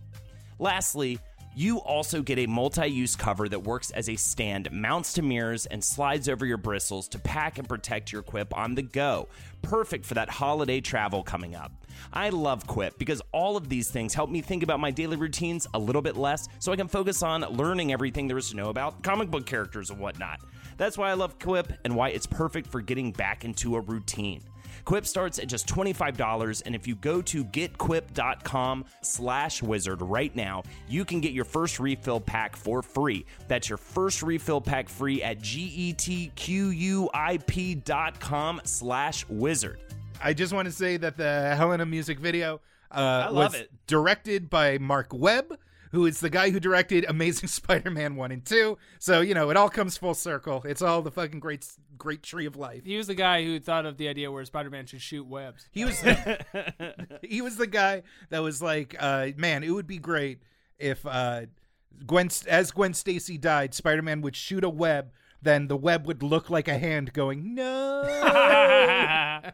Lastly, you also get a multi use cover that works as a stand, mounts to mirrors, and slides over your bristles to pack and protect your Quip on the go. Perfect for that holiday travel coming up. I love Quip because all of these things help me think about my daily routines a little bit less so I can focus on learning everything there is to know about comic book characters and whatnot. That's why I love Quip and why it's perfect for getting back into a routine. Quip starts at just $25, and if you go to getquip.com slash wizard right now, you can get your first refill pack for free. That's your first refill pack free at getquip.com slash wizard. I just want to say that the Helena music video uh, love was it. directed by Marc Webb, who is the guy who directed Amazing Spider-Man one and two. So you know it all comes full circle. It's all the fucking great, great tree of life. He was the guy who thought of the idea where Spider-Man should shoot webs. He was he was the guy that was like, uh, man, it would be great if uh, Gwen as Gwen Stacy died, Spider-Man would shoot a web. Then the web would look like a hand going no.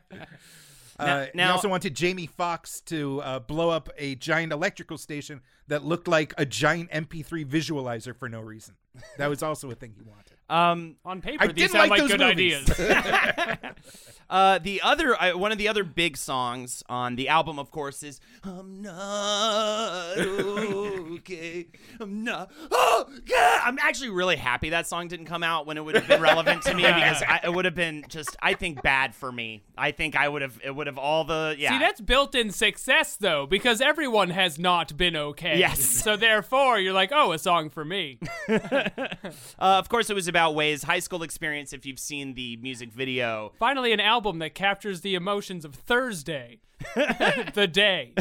Uh, he also wanted Jamie Foxx to uh, blow up a giant electrical station that looked like a giant MP3 visualizer for no reason. That was also a thing he wanted. Um, On paper, I these sound like like, good movies. ideas. Uh, the other uh, one of the other big songs on the album, of course, is "I'm Not Okay." I'm not. God! I'm actually really happy that song didn't come out when it would have been relevant to me because I, it would have been just, I think, bad for me. I think I would have, it would have all the yeah. See, that's built-in success though, because everyone has not been okay. Yes. So therefore, you're like, oh, a song for me. Uh, of course, it was about Way's high school experience. If you've seen the music video, Finally, an album that captures the emotions of Thursday, the day.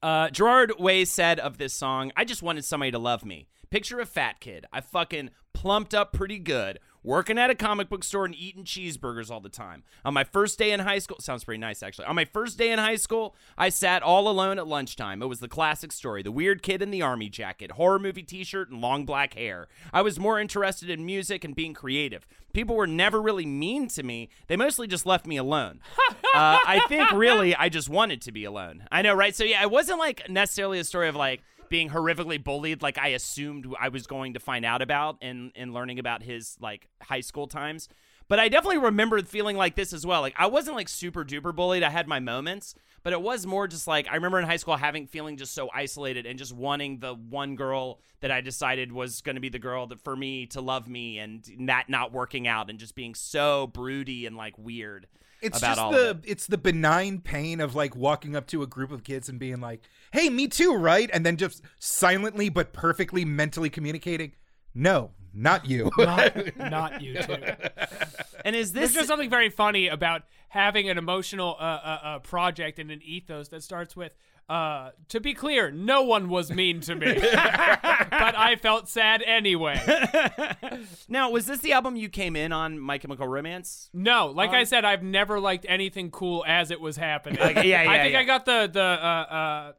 Uh, Gerard Way said of this song, I just wanted somebody to love me. Picture a fat kid. I fucking plumped up pretty good, working at a comic book store and eating cheeseburgers all the time. On my first day in high school, sounds pretty nice actually. On my first day in high school, I sat all alone at lunchtime. It was the classic story the weird kid in the army jacket, horror movie t shirt, and long black hair. I was more interested in music and being creative. People were never really mean to me, they mostly just left me alone. uh, I think really I just wanted to be alone. I know, right? So yeah, it wasn't like necessarily a story of like being horrifically bullied like I assumed I was going to find out about and in learning about his like high school times. But I definitely remember feeling like this as well. Like I wasn't like super duper bullied. I had my moments, but it was more just like I remember in high school having feeling just so isolated and just wanting the one girl that I decided was going to be the girl that for me to love me and that not working out and just being so broody and like weird It's about just all the of it. it's the benign pain of like walking up to a group of kids and being like, "Hey, me too, right?" And then just silently but perfectly mentally communicating, "No, not you." Not, not you two. And is There's this just something very funny about having an emotional uh, uh, uh, project and an ethos that starts with, uh, to be clear, no one was mean to me, but I felt sad anyway. now was this the album you came in on My Chemical Romance? No, like I said, I've never liked anything cool as it was happening. Like, yeah, yeah, I think yeah. I got the the uh, uh,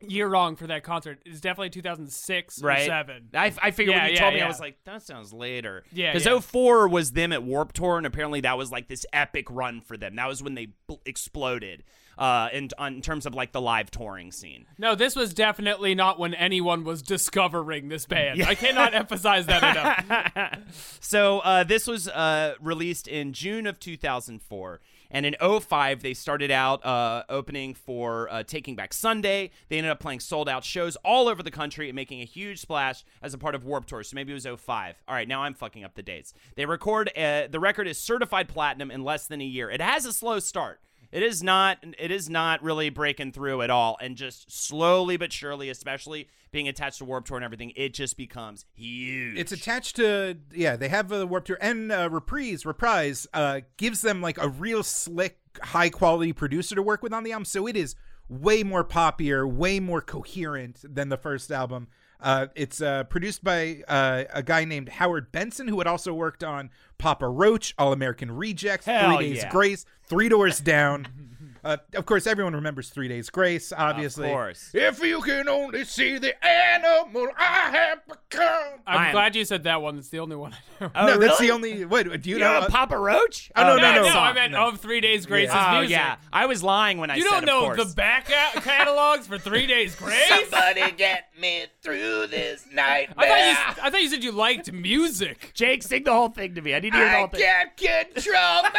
year wrong for that concert. It's definitely 2006 or right? seven. I, I figured Yeah, when you yeah, told me, I was like, that sounds later. Yeah, Because yeah. 04 was them at Warp Tour, and apparently that was like this epic run for them. That was when they bl- exploded uh, in, on, in terms of like the live touring scene. No, this was definitely not when anyone was discovering this band. I cannot emphasize that enough. So uh, this was uh, released in June of 2004. And in 05, they started out uh, opening for uh, Taking Back Sunday. They ended up playing sold out shows all over the country and making a huge splash as a part of Warp Tour. So maybe it was 05. All right, now I'm fucking up the dates. They record, uh, the record is certified platinum in less than a year. It has a slow start. It is not. It is not really breaking through at all, and just slowly but surely, especially being attached to Warp Tour and everything, it just becomes huge. It's attached to yeah. They have a warp tour and uh, reprise. Reprise uh, gives them like a real slick, high quality producer to work with on the album. So it is way more poppier, way more coherent than the first album. Uh, it's uh, produced by uh, a guy named Howard Benson, who had also worked on Papa Roach, All American Rejects, Hell Three Days yeah. Grace, Three Doors Down. Uh, of course, everyone remembers Three Days Grace, obviously. Of course. If you can only see the animal I have become. I'm I'm- glad you said that one. It's the only one I know. Oh, no, that's the only. Wait, do you, You know? know Papa Roach? Oh, no, no, that no. no, song. I meant of Three Days Grace's Oh music. yeah, I was lying when I You said don't know the back a- catalogs for Three Days Grace? Somebody get me through this nightmare. I thought, you, I thought you said you liked music. Jake, sing the whole thing to me. I need to hear the whole thing. I can't control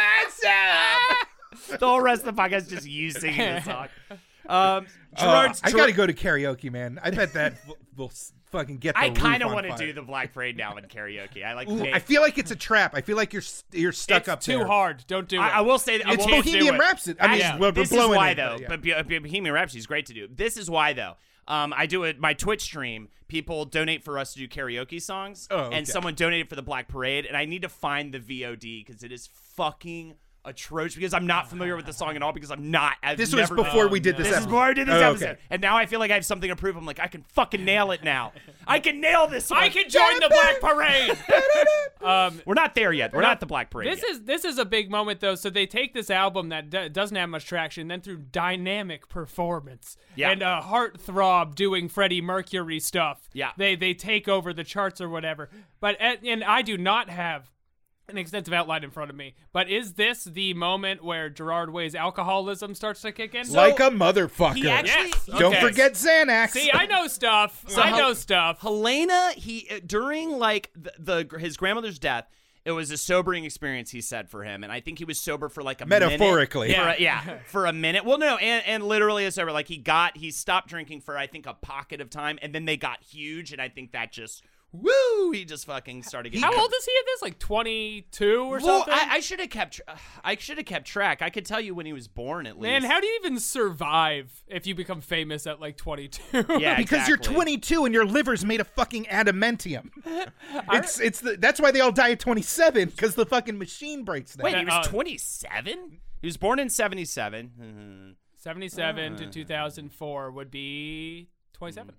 myself. The whole rest of the podcast is just you singing the song. Um, Uh, I Gerard- gotta go to karaoke, man. I bet that will, will fucking get. The I kind of want want to do the Black Parade now in karaoke. I like. Ooh, I feel like it's a trap. I feel like you're you're stuck it's up too there. hard. Don't do it. I, I will say that I It's will, Bohemian it. Rhapsody. I mean, Yeah. we're, we're this is why it, though. yeah. But Bo- Bo- Bohemian Rhapsody is great to do. This is why though. Um, I do it my Twitch stream. People donate for us to do karaoke songs, Oh, okay. and someone donated for the Black Parade, and I need to find the VOD because it is fucking atrocious. Because I'm not familiar with the song at all. Because I'm not. I've this was never- before we did this. This is episode. before I did this Oh, episode, okay. and now I feel like I have something to prove. I'm like, I can fucking nail it now. I can nail this. One. I can join the Black Parade. um, We're not there yet. We're not the Black Parade. this yet. is this is a big moment though. So they take this album that d- doesn't have much traction, then through dynamic performance Yeah. and a heartthrob doing Freddie Mercury stuff, Yeah. they they take over the charts or whatever. But at, and I do not have an extensive outline in front of me. But is this the moment where Gerard Way's alcoholism starts to kick in? like a motherfucker. he actually- Yes. Don't forget Xanax. See, I know stuff. I know stuff. Helena, he uh, during like the, the his grandmother's death, it was a sobering experience. He said for him, and I think he was sober for like a Metaphorically. minute. For a- Yeah. yeah, for a minute. Well, no, and and literally a sober. Like he got he stopped drinking for I think a pocket of time, and then they got huge, and I think that just woo, he just fucking started getting. How old is he at this? Like 22 or Well, something? I, I should have kept. tr- I should have kept track. I could tell you when he was born at least. Man, how do you even survive if you become famous at like 22? Yeah, because you're 22 and your liver's made of fucking adamantium. it's it's the, that's why they all die at 27 because the fucking machine breaks them. Wait, he was Uh, 27. He was born in 77. Mhm. 77 to 2004 would be 27.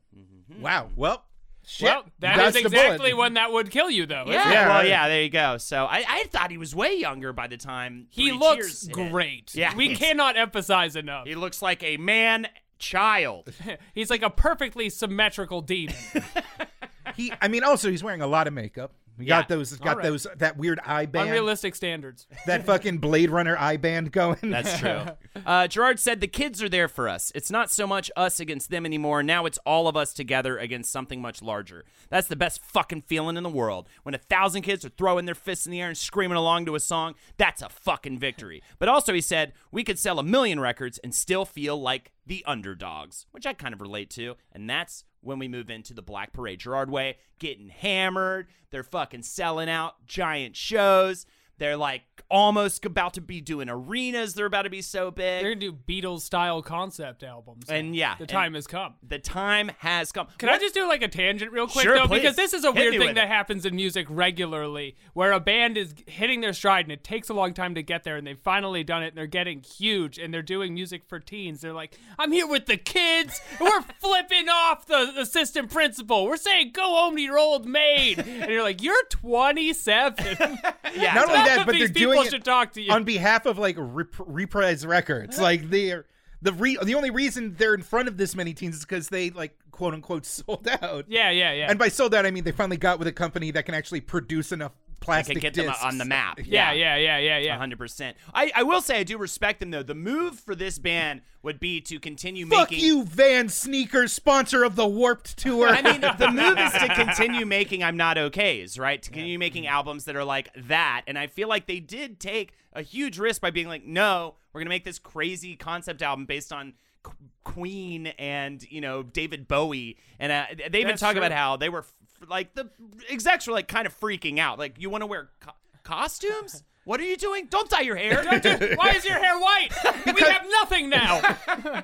wow. Well, shit. Well, that Dodged is exactly when that would kill you, though. Yeah. Yeah, well, yeah, there you go. So I, I thought he was way younger by the time He Three looks Cheers hit. great. Yeah, we cannot emphasize enough. He looks like a man child. He's like a perfectly symmetrical demon. He, I mean, also he's wearing a lot of makeup. We Yeah. got those, got right. those, that weird eye band, Unrealistic standards. that fucking Blade Runner eye band going. That's true. Uh, Gerard said the kids are there for us. It's not so much us against them anymore. Now it's all of us together against something much larger. That's the best fucking feeling in the world. When a thousand kids are throwing their fists in the air and screaming along to a song, that's a fucking victory. But also, he said, we could sell a million records and still feel like the underdogs, which I kind of relate to. And that's when we move into the Black Parade. Gerard Way getting hammered. They're fucking selling out giant shows. They're like almost about to be doing arenas. They're about to be so big. They're gonna do Beatles style concept albums. And yeah, the time has come. the time has come. Can I just do like a tangent real quick Sure, though? please. Because this is a Hit weird thing that it. happens in music regularly, where a band is hitting their stride and it takes a long time to get there, and they've finally done it, and they're getting huge, and they're doing music for teens. They're like, "I'm here with the kids. and We're flipping off the assistant principal. We're saying, go home to your old maid," and you're like, "You're 27. Yeah, Not only that, but they're doing it should talk to you. on behalf of like Rep- Reprise Records. Like they're the re- the only reason they're in front of this many teens is because they like quote unquote sold out. yeah, yeah, yeah. And by sold out, I mean they finally got with a company that can actually produce enough plastic could get them on the map. yeah, yeah, yeah, yeah, yeah. hundred percent. I, I will say I do respect them though. The move for this band would be to continue Fuck making. you, Van Sneakers, sponsor of the Warped Tour. I mean, the move is to continue making I'm Not Okays, right? To continue making albums that are like that. And I feel like they did take a huge risk by being like, no, we're going to make this crazy concept album based on Queen and, you know, David Bowie. And uh, they even That's talk true. about how they were, f- like, the execs were, like, kind of freaking out. Like, you want to wear co- costumes? What are you doing? Don't dye your hair. Why is your hair white? we have nothing now.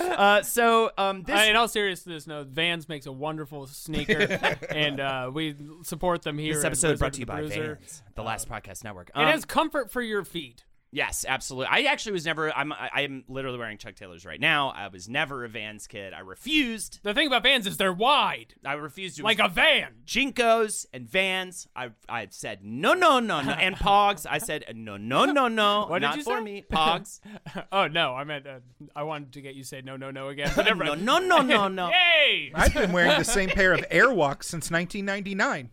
uh, so, um, this. Uh, in all seriousness, no. Vans makes a wonderful sneaker, and uh, we support them here. this episode Wizard brought to you by Bruiser. Vans, the last podcast network. It Um, has comfort for your feet. Yes, absolutely. I actually was never. I'm. I- I'm literally wearing Chuck Taylors right now. I was never a Vans kid. I refused. The thing about Vans is they're wide, I refused to like a van. JNCOs and Vans. I've I've said no, no, no, no, and Pogs. I said no, no, no, no. What did not you for say? me. Pogs. Oh no, I meant uh, I wanted to get you to say no, no, no again. But no, no, no, no, no. Hey, I've been wearing the same pair of Airwalks since 1999.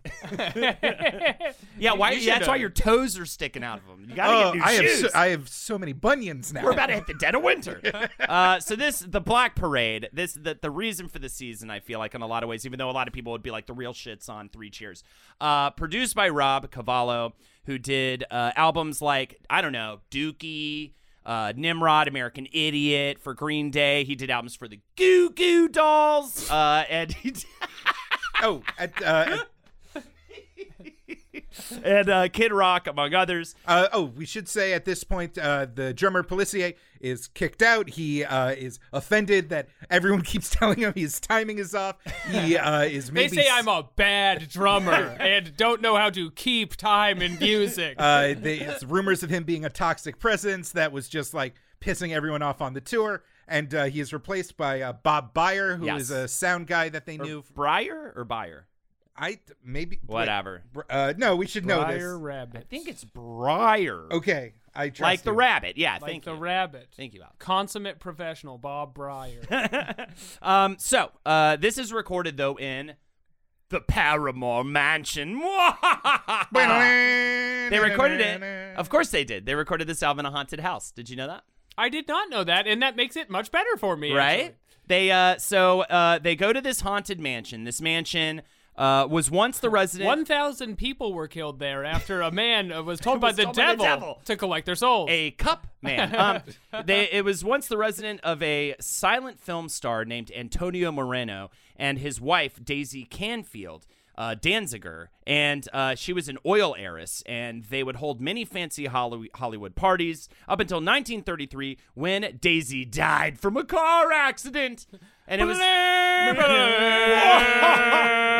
Yeah, why? You that's why your toes are sticking out of them. You gotta Oh, get new I have shoes. So, I have so many bunions now. We're about to hit the dead of winter. uh, so this, the Black Parade, this the the reason for the season, I feel like in a lot of ways, even though a lot of people would be like the real shits on Three Cheers, uh, produced by Rob Cavallo, who did uh, albums like I don't know Dookie. Uh, Nimrod, American Idiot for Green Day. He did albums for the Goo Goo Dolls. Uh, and he did, oh, at, uh, at- and uh, Kid Rock, among others. uh, oh, we should say at this point, uh, the drummer Pelissier is kicked out. He uh, is offended that everyone keeps telling him his timing is off. He uh, is they say I'm a bad drummer and don't know how to keep time in music. Uh, there's rumors of him being a toxic presence that was just like pissing everyone off on the tour. And uh, he is replaced by uh, Bob Byer, who is Yes. a sound guy that they knew. Breyer or Buyer? I maybe Whatever. wait, uh, no, we should know Briar this. rabbit. I think it's Breyer. Okay, I trust like the you. rabbit. Yeah, like thank the you. rabbit. Thank you, Al. Consummate professional Bob Bryar. Um, so uh, this is recorded though in the Paramour Mansion. they recorded it. Of course they did. They recorded this album in a haunted house. Did you know that? I did not know that, and that makes it much better for me. Right? actually. They uh, so uh, they go to this haunted mansion. This mansion uh, was once the resident. One thousand people were killed there after a man uh, was told, by, Was the told by the devil devil. to collect their souls. a cup man. Um, they, it was once the resident of a silent film star named Antonio Moreno and his wife Daisy Canfield. Uh, Danziger, and uh, she was an oil heiress, and they would hold many fancy Hollywood parties up until 1933 when Daisy died from a car accident. And it was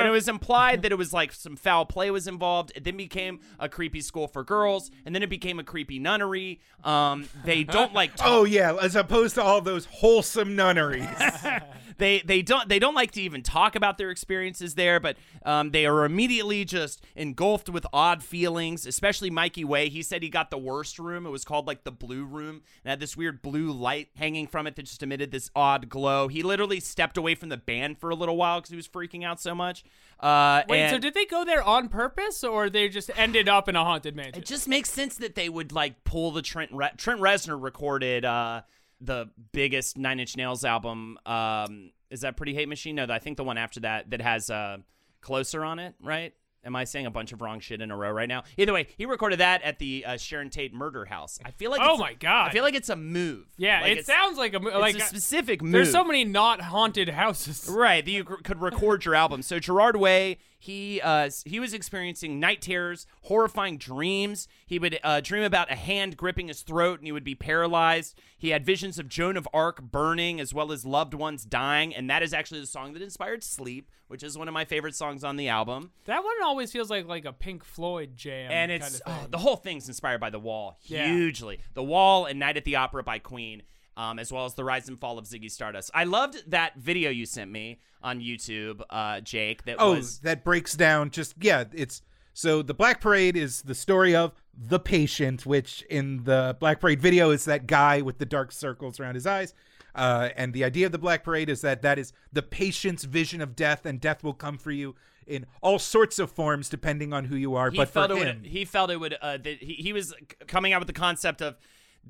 and it was implied that it was like some foul play was involved. It then became a creepy school for girls, and then it became a creepy nunnery. Um, they don't like to- Oh yeah, as opposed to all those wholesome nunneries. they they don't they don't like to even talk about their experiences there, but um, they are immediately just engulfed with odd feelings. Especially Mikey Way. He said he got the worst room. It was called like the blue room, and had this weird blue light hanging from it that just emitted this odd glow. He literally stepped away from the band for a little while because he was freaking out so much. Uh, Wait, and so did they go there on purpose, or they just ended up in a haunted mansion? it just makes sense that they would like pull the Trent Re- Trent Reznor recorded uh, the biggest Nine Inch Nails album. Um, is that Pretty Hate Machine? No, I think the one after that that has uh, Closer on it, right? Am I saying a bunch of wrong shit in a row right now? Either way, he recorded that at the uh, Sharon Tate murder house. I feel like Oh it's- my God. I feel like it's a move. yeah, Like, it it's- sounds like a mo- it's like a uh, specific move. There's so many not haunted houses. Right, that you c- could record your album. So Gerard Way, he uh, he was experiencing night terrors, horrifying dreams. He would uh, dream about a hand gripping his throat, and he would be paralyzed. He had visions of Joan of Arc burning, as well as loved ones dying, and that is actually the song that inspired "Sleep," which is one of my favorite songs on the album. That one always feels like like a Pink Floyd jam. And kind it's of oh, the whole thing's inspired by The Wall Yeah. hugely. The Wall and Night at the Opera by Queen. Um, as well as the rise and fall of Ziggy Stardust. I loved that video you sent me on YouTube, uh, Jake. That Oh, was that breaks down just yeah, it's so the Black Parade is the story of the patient, which in the Black Parade video is that guy with the dark circles around his eyes. Uh, and the idea of the Black Parade is that that is the patient's vision of death, and death will come for you in all sorts of forms depending on who you are. he but felt for him, would he felt it would uh, that he, he was coming out with the concept of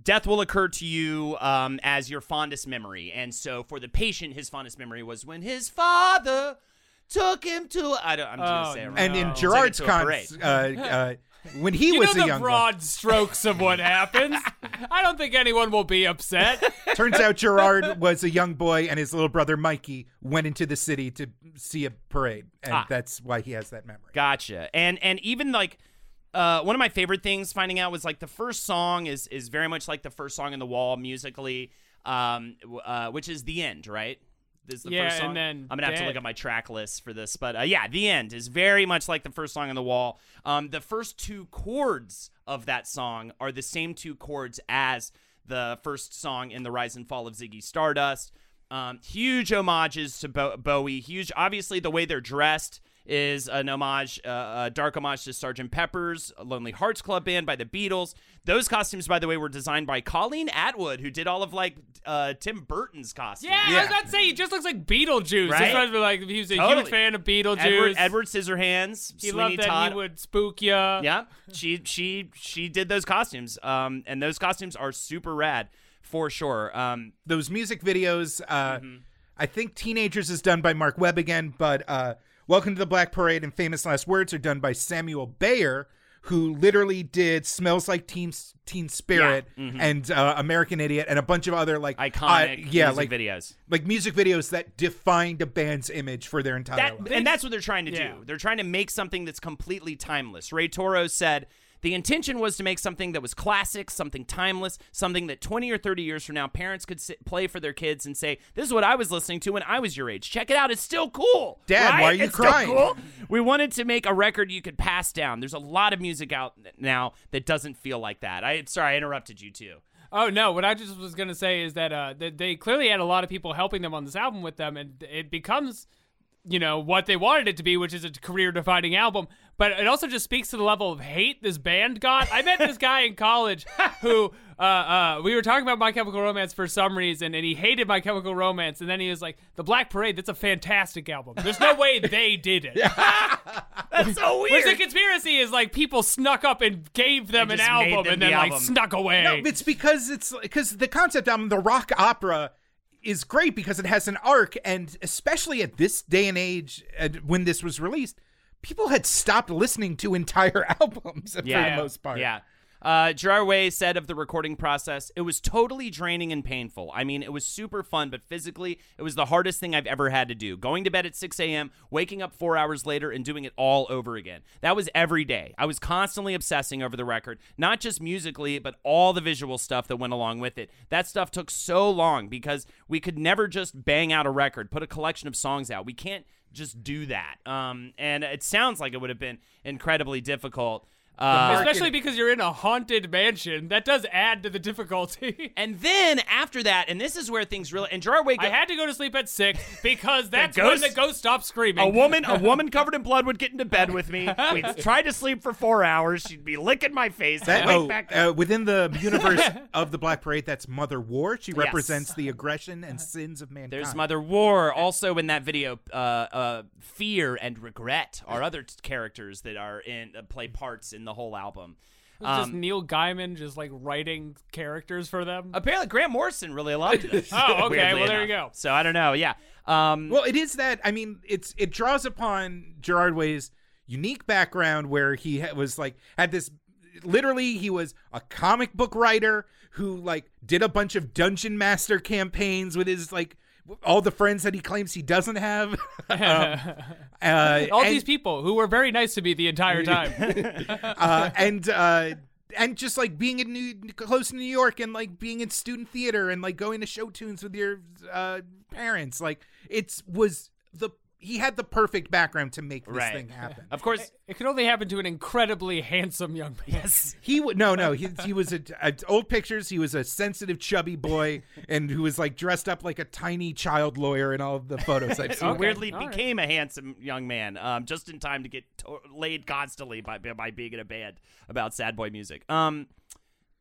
death will occur to you um, as your fondest memory and so for the patient his fondest memory was when his father took him to I don't I'm just gonna Oh, say it no. right. and in Gerard's to a con, parade. uh, uh, when he you was know a the young boy, broad strokes of what happens. I don't think anyone will be upset. Turns out Gerard was a young boy, and his little brother Mikey went into the city to see a parade, and Ah. that's why he has that memory. Gotcha. And and even like uh, one of my favorite things finding out was like the first song is is very much like the first song in the wall musically, um, uh, which is the end, right? This is the Yeah, first song. and then I'm gonna have to look at my track list for this, but uh, yeah, the end is very much like the first song in the wall. Um, the first two chords of that song are the same two chords as the first song in the Rise and Fall of Ziggy Stardust. Um, huge homages to Bo- Bowie. Huge, obviously, the way they're dressed is an homage, uh, a dark homage to Sgt. Pepper's Lonely Hearts Club Band by the Beatles. Those costumes, by the way, were designed by Colleen Atwood, who did all of like uh, Tim Burton's costumes. Yeah, I was about to say he just looks like Beetlejuice. Right? That's what I was like he was a Totally. huge fan of Beetlejuice. Edward, Edward Scissorhands. he Sweeney loved that Todd. he would spook you. Yeah, she she she did those costumes. Um, and those costumes are super rad for sure. Um, those music videos. Uh, Mm-hmm. I think Teenagers is done by Marc Webb again, but uh, Welcome to the Black Parade and Famous Last Words are done by Samuel Bayer, who literally did Smells Like Teen Teen Spirit and uh, American Idiot and a bunch of other like mm-hmm. iconic uh, yeah, music like videos. like music videos that defined a band's image for their entire That, life. and that's what they're trying to Yeah. do. They're trying to make something that's completely timeless. Ray Toro said the intention was to make something that was classic, something timeless, something that 20 or 30 years from now parents could sit, play for their kids and say, "This is what I was listening to when I was your age. Check it out; it's still cool." Dad, right? why are you It's still crying? cool. We wanted to make a record you could pass down. There's a lot of music out now that doesn't feel like that. I sorry, I interrupted you too. Oh no! What I just was gonna say is that uh, that they clearly had a lot of people helping them on this album with them, and it becomes, you know, what they wanted it to be, which is a career-defining album. But it also just speaks to the level of hate this band got. I met this guy in college who uh, uh, we were talking about My Chemical Romance for some reason, and he hated My Chemical Romance, and then he was like, "The Black Parade, that's a fantastic album. There's no way they did it." That's so Which the conspiracy is like people snuck up and gave them an album them and the then like album. snuck away. No, it's because it's because the concept album, the rock opera, is great because it has an arc, and especially at this day and age, uh, when this was released, people had stopped listening to entire albums for Yeah. the most part. Yeah. Uh, Gerard Way said of the recording process, it was totally draining and painful. I mean, it was super fun, but physically, it was the hardest thing I've ever had to do. Going to bed at 6 a.m., waking up four hours later, and doing it all over again. That was every day. I was constantly obsessing over the record, not just musically, but all the visual stuff that went along with it. That stuff took so long because we could never just bang out a record, put a collection of songs out. We can't just do that. Um, and it sounds like it would have been incredibly difficult. Uh, Especially because you're in a haunted mansion. That does add to the difficulty. and then after that, and this is where things really and Gerard Way. I had to go to sleep at six because that's ghost- when the ghost stopped screaming. a woman, a woman covered in blood would get into bed with me. We'd try to sleep for four hours. She'd be licking my face. That, I'd wake oh, back uh, within the universe of the Black Parade, that's Mother War. She represents the aggression and sins of mankind. There's Mother War. Also in that video, uh, uh, Fear and Regret are other t- characters that are in uh, play parts in the whole album. It was just Um, Neil Gaiman just like writing characters for them. apparently, Grant Morrison really loved this. Oh, okay. Well, there you go. So I don't know. Yeah. Um, Well, it is that. I mean, it's it draws upon Gerard Way's unique background, where he was like had this. Literally, he was a comic book writer who like did a bunch of dungeon master campaigns with his like all the friends that he claims he doesn't have. um, uh, All and- these people who were very nice to me the entire time. uh, and uh, and just like being in New, close to New York and like being in student theater and like going to show tunes with your uh, parents, like it's was the he had the perfect background to make this Right. thing happen. of course. it could only happen to an incredibly handsome young man. Yes, he would no no he he was a, a old pictures. He was a sensitive chubby boy and who was like dressed up like a tiny child lawyer in all of the photos I've He seen. weirdly all right. became a handsome young man, um, just in time to get to- laid constantly by by being in a band about sad boy music. Um,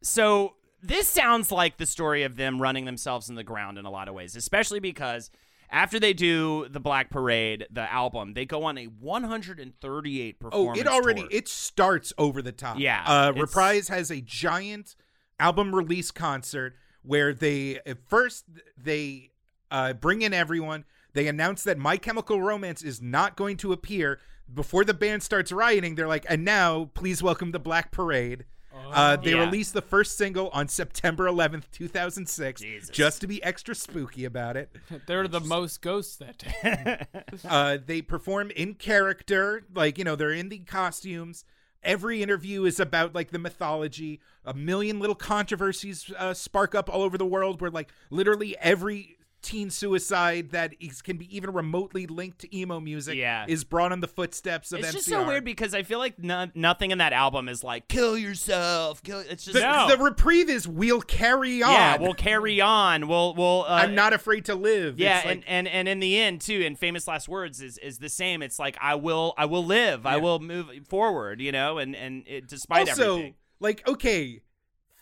so this sounds like the story of them running themselves in the ground in a lot of ways, especially because after they do the Black Parade, the album, they go on a 138 performance. Oh, it already tour. it starts over the top. Yeah, Uh Reprise has a giant album release concert where they first they uh bring in everyone. They announce that My Chemical Romance is not going to appear before the band starts rioting. They're like, and now please welcome the Black Parade. Uh, they Yeah. released the first single on September 11th, 2006, Jesus. just to be extra spooky about it. They're the most ghosts that day. Uh, they perform in character, like you know, they're in the costumes. Every interview is about like the mythology. A million little controversies uh, spark up all over the world, where like literally every teen suicide that is, can be even remotely linked to emo music Yeah. is brought on the footsteps of It's MCR. just so weird because I feel like no- nothing in that album is like kill yourself. Kill. It's just the, No. the reprieve is we'll carry on. yeah. We'll carry on. We'll we'll. Uh, I'm not afraid to live. Yeah, It's like- and, and and in the end too, and famous last words is is the same. It's like I will I will live. I will move forward. You know, and and it, despite also everything. like okay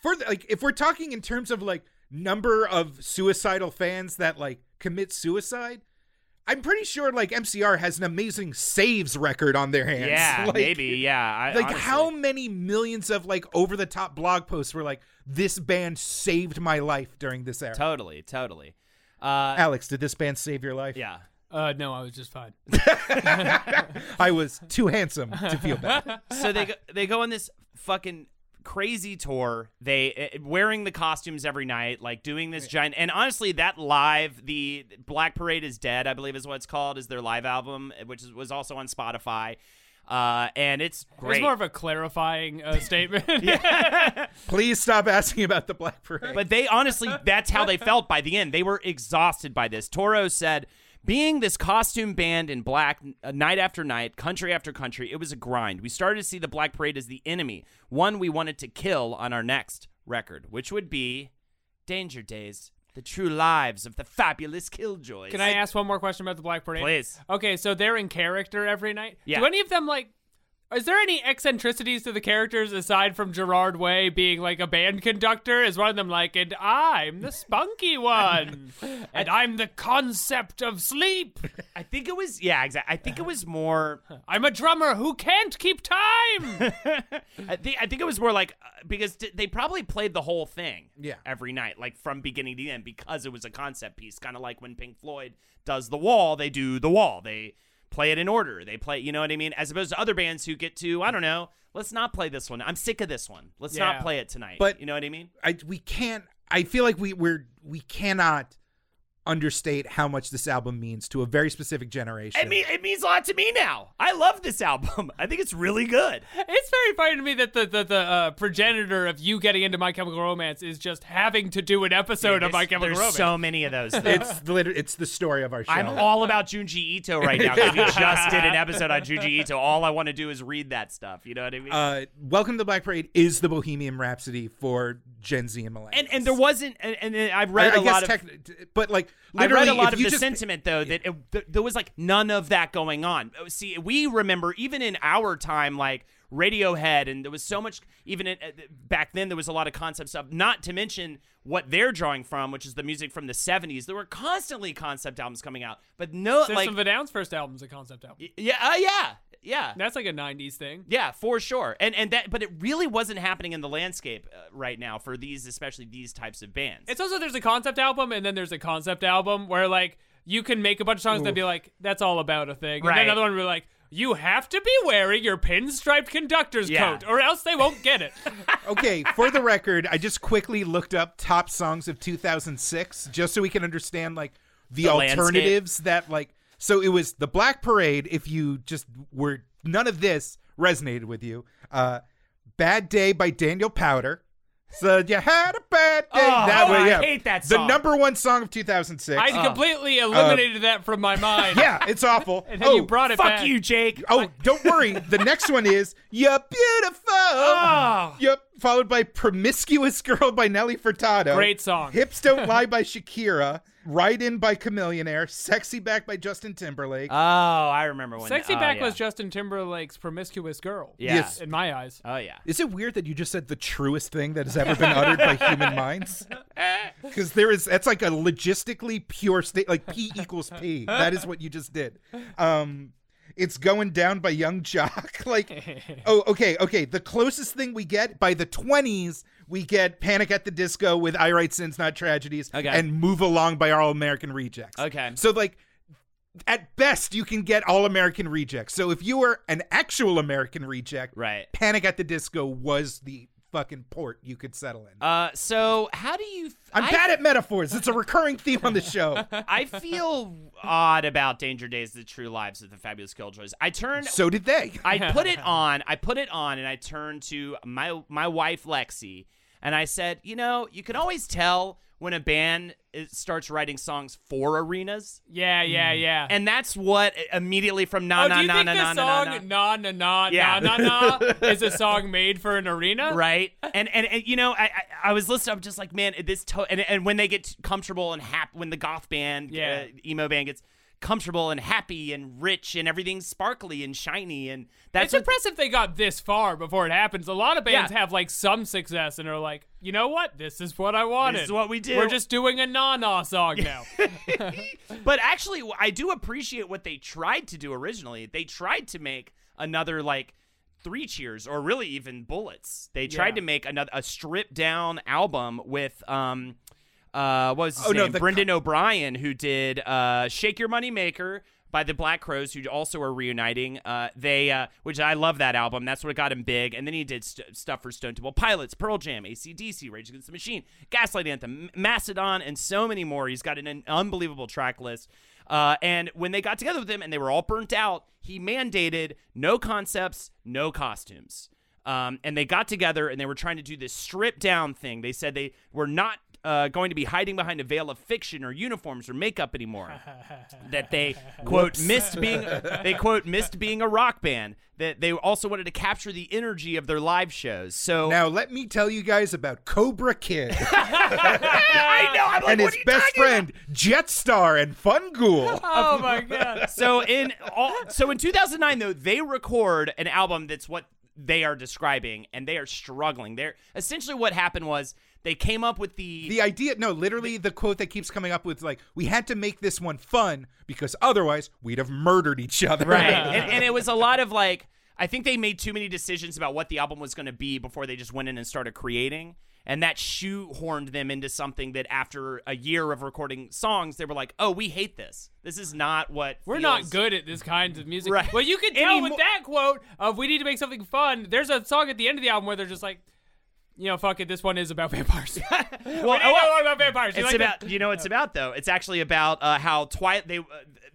for the, like if we're talking in terms of like number of suicidal fans that like commit suicide i'm pretty sure like mcr has an amazing saves record on their hands Yeah, Like- maybe. Yeah. I, like honestly. how many millions of like over the top blog posts were like this band saved my life during this era Totally, totally. Uh, alex did this band save your life yeah. uh, no, I was just fine. i was too handsome to feel bad so they go, they go on this fucking crazy tour. They uh, wearing the costumes every night, like doing this giant. And honestly, that live, the Black Parade is Dead, I believe is what it's called, is their live album, which is, was also on Spotify. Uh, and it's It great. was more of a clarifying uh, statement. please stop asking about the black parade But they honestly, that's how they felt by the end. They were exhausted by this. Toro said, being this costume band in black uh, night after night, country after country, it was a grind. We started to see the Black Parade as the enemy, one we wanted to kill on our next record, which would be Danger Days, the true lives of the fabulous Killjoys. Can I ask one more question about the Black Parade? Please. Okay, so they're in character every night. Yeah. Do any of them like? Is there any eccentricities to the characters aside from Gerard Way being like a band conductor? Is one of them like, and I'm the spunky one, and I'm the concept of sleep. I think it was, yeah, exactly. I think it was more. I'm a drummer who can't keep time. I think I think it was more like uh, because t- they probably played the whole thing, Yeah. every night, like from beginning to end, because it was a concept piece, kind of like when Pink Floyd does the Wall, they do the Wall, they play it in order, they play, you know what I mean, as opposed to other bands who get to, I don't know, let's not play this one, I'm sick of this one, let's Yeah. not play it tonight, But- you know what I mean? I we can't. I feel like we we're we cannot understate how much this album means to a very specific generation. I mean, it means a lot to me now. I love this album. I think it's really good. It's very funny to me that the the, the uh, progenitor of you getting into My Chemical Romance is just having to do an episode of My Chemical There's Romance. so many of those. it's the it's the story of our show. I'm all about Junji Ito right now because we just did an episode on Junji Ito. All I want to do is read that stuff. You know what I mean? uh, Welcome to the Black Parade is the Bohemian Rhapsody for Gen Z and millennials. and and there wasn't, and, and I've read I, I a guess lot of. tech- but like I read a lot of the just, sentiment though that it, th- there was like none of that going on. See, we remember even in our time, like Radiohead, and there was so much. Even in, uh, back then, there was a lot of concept stuff. Not to mention what they're drawing from, which is the music from the '70s. There were constantly concept albums coming out, but no, System like of a Down's first album's a concept album. yeah, uh, yeah, yeah. That's like a '90s thing. Yeah, for sure. And and that but it really wasn't happening in the landscape uh, right now for these especially these types of bands. It's also there's a concept album and then there's a concept album where like you can make a bunch of songs that be like that's all about a thing, and Right. then another one be like you have to be wearing your pinstriped conductor's Yeah. coat or else they won't get it. okay, for the record, I just quickly looked up top songs of 2006 just so we can understand like the, The landscape. alternatives that like. So it was the Black Parade. If you just were none of this resonated with you, uh, "Bad Day" by Daniel Powter. So you had a bad day. Oh, that way, I hate that song. The number one song of 2006. I uh, completely uh, eliminated that from my mind. yeah, it's awful. And then oh, you brought it Fuck back. you, Jake. Oh, don't worry. The next one is "You're Beautiful." Oh. Yep. Followed by "Promiscuous Girl" by Nelly Furtado. Great song. "Hips Don't Lie" by Shakira. "Ride In" by Chamillionaire. "Sexy Back" by Justin Timberlake. Oh, I remember when Sexy oh, Back yeah. was Justin Timberlake's promiscuous girl. Yeah. Yes. In my eyes. Oh yeah. is it weird that you just said the truest thing that has ever been uttered by human minds? Because there is that's like a logistically pure state, like P equals P. That is what you just did. Um, it's going down by Yung Joc. like, oh, okay, okay. The closest thing we get by the twenties, we get Panic at the Disco with "I Write Sins, Not Tragedies," Okay. and "Move Along" by All American Rejects. Okay. so like. At best, you can get all American rejects. So if you were an actual American reject, Right. Panic at the Disco was the fucking port you could settle in. Uh, so how do you? I'm I, bad at metaphors. It's a recurring theme on the show. I feel odd about Danger Days: The True Lives of the Fabulous Killjoys. I turned. so did they. I put it on. I put it on, and I turned to my my wife Lexi, and I said, you know, you can always tell when a band starts writing songs for arenas, Yeah, yeah, yeah. and that's what immediately from na oh, na do you na think na the na na song na "Na Na Na Yeah. Na Na Na" is a song made for an arena? right and, and and you know I, I I was listening I'm just like man this to- and and when they get comfortable and happy when the goth band Yeah. uh, emo band gets comfortable and happy and rich and everything's sparkly and shiny and that's It's what- impressive they got this far before it happens. A lot of bands Yeah. have like some success and are like, you know what? This is what I wanted. This is what we do. We're just doing a na na song now. but actually I do appreciate what they tried to do originally they tried to make another like three cheers or really even bullets they tried Yeah. to make another a stripped down album with um uh what was his Oh, no, name the brendan o'brien who did uh shake your money maker by the Black Crowes, who also are reuniting. Uh, they, uh, which I love that album. That's what got him big. And then he did st- stuff for Stone Temple Pilots, Pearl Jam, ACDC, Rage Against the Machine, Gaslight Anthem, M- Mastodon, and so many more. He's got an, an unbelievable track list. Uh, and when they got together with him and they were all burnt out, he mandated no concepts, no costumes. Um, and they got together and they were trying to do this stripped down thing. They said they were not uh, going to be hiding behind a veil of fiction or uniforms or makeup anymore. that they quote missed being they quote missed being a rock band. That they also wanted to capture the energy of their live shows. So Now let me tell you guys about Cobra Kid I know I'm like, and what his are you best talking friend Jetstar and Fun Ghoul. oh my god. so in all, so in 2009 though they record an album that's what they are describing and they are struggling they're essentially what happened was they came up with the, The idea, no, literally the quote that keeps coming up with like, we had to make this one fun because otherwise we'd have murdered each other. right and, and it was a lot of like i think they made too many decisions about what the album was going to be before they just went in and started creating and that shoehorned them into something that after a year of recording songs they were like oh we hate this this is not what We're feels- not good at this kind of music. Right. Well, you can tell Anymore- with that quote of "We need to make something fun." There's a song at the end of the album where they're just like, you know, fuck it, this one is about vampires. Well, we oh, know about vampires. You It's like about that? you know what it's about though. It's actually about uh, how Twilight they uh,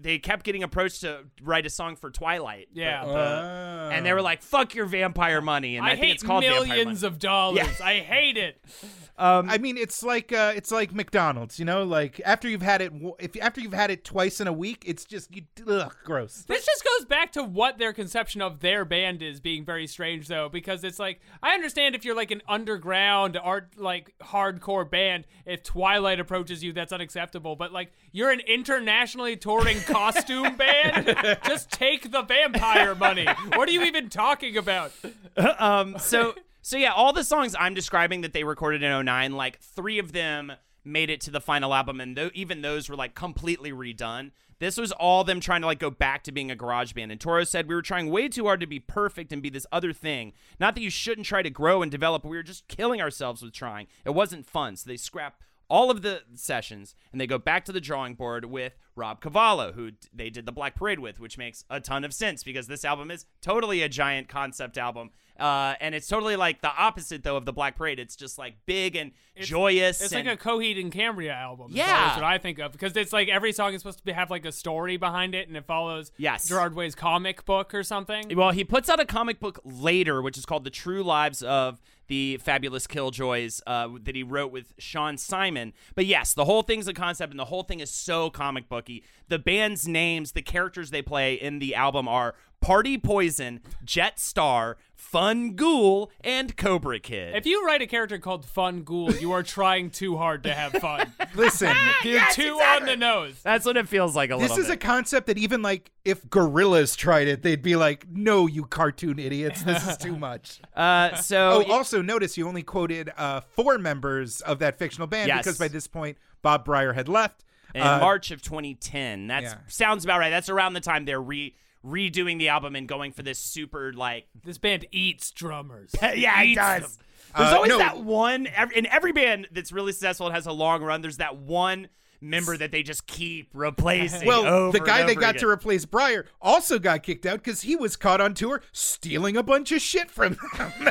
they kept getting approached to write a song for Twilight. the- Yeah. the- and they were like, "Fuck your vampire money," and I, I, think hate it's called vampire millions of dollars. Yeah. I hate it. I mean, it's like uh, it's like McDonald's, you know. Like after you've had it, if after you've had it twice in a week, it's just you. Ugh, gross. This just goes back to what their conception of their band is being very strange, though, because it's like I understand if you're like an underground art, like hardcore band, if Twilight approaches you, that's unacceptable. But like you're an internationally touring costume band, just take the vampire money. What are you even talking about? um so so yeah all the songs i'm describing that they recorded in 09 like three of them made it to the final album and th- even those were like completely redone. This was all them trying to like go back to being a garage band. And toro said we were trying way too hard to be perfect and be this other thing. Not that you shouldn't try to grow and develop but we were just killing ourselves with trying. It wasn't fun. So they scrapped all of the sessions and they go back to the drawing board with Rob Cavallo, who they did the Black Parade with, which makes a ton of sense because this album is totally a giant concept album. Uh, and it's totally like the opposite though of the Black Parade. It's just like big and joyous. It's and, like a Coheed and Cambria album. Yeah. always what I think of because it's like every song is supposed to be, have like a story behind it, and it follows Yes. Gerard Way's comic book or something. Well, he puts out a comic book later, which is called The True Lives of the Fabulous Killjoys, uh, that he wrote with Shaun Simon. But yes, the whole thing's a concept, and the whole thing is so comic booky. The band's names, the characters they play in the album are Party Poison, Jet Star, Fun Ghoul, and Cobra Kid. If you write a character called Fun Ghoul, you are trying too hard to have fun. Listen, You're too on the nose. That's what it feels like a this little is a concept that even like if Gorillaz tried it, they'd be like, "No, you cartoon idiots, this is too much." uh, so Oh, also notice you only quoted uh, four members of that fictional band Yes. because by this point Bob Bryar had left. in Uh, March of 2010. That yeah. sounds about right. That's around the time they're re redoing the album and going for this super like This band eats drummers. yeah, it Eats does. them. There's Uh, always no. that one ev- in every band that's really successful and has a long run. There's that one member that they just keep replacing. Well, over the guy and they got again. to replace Bryar also got kicked out because he was caught on tour stealing a bunch of shit from them.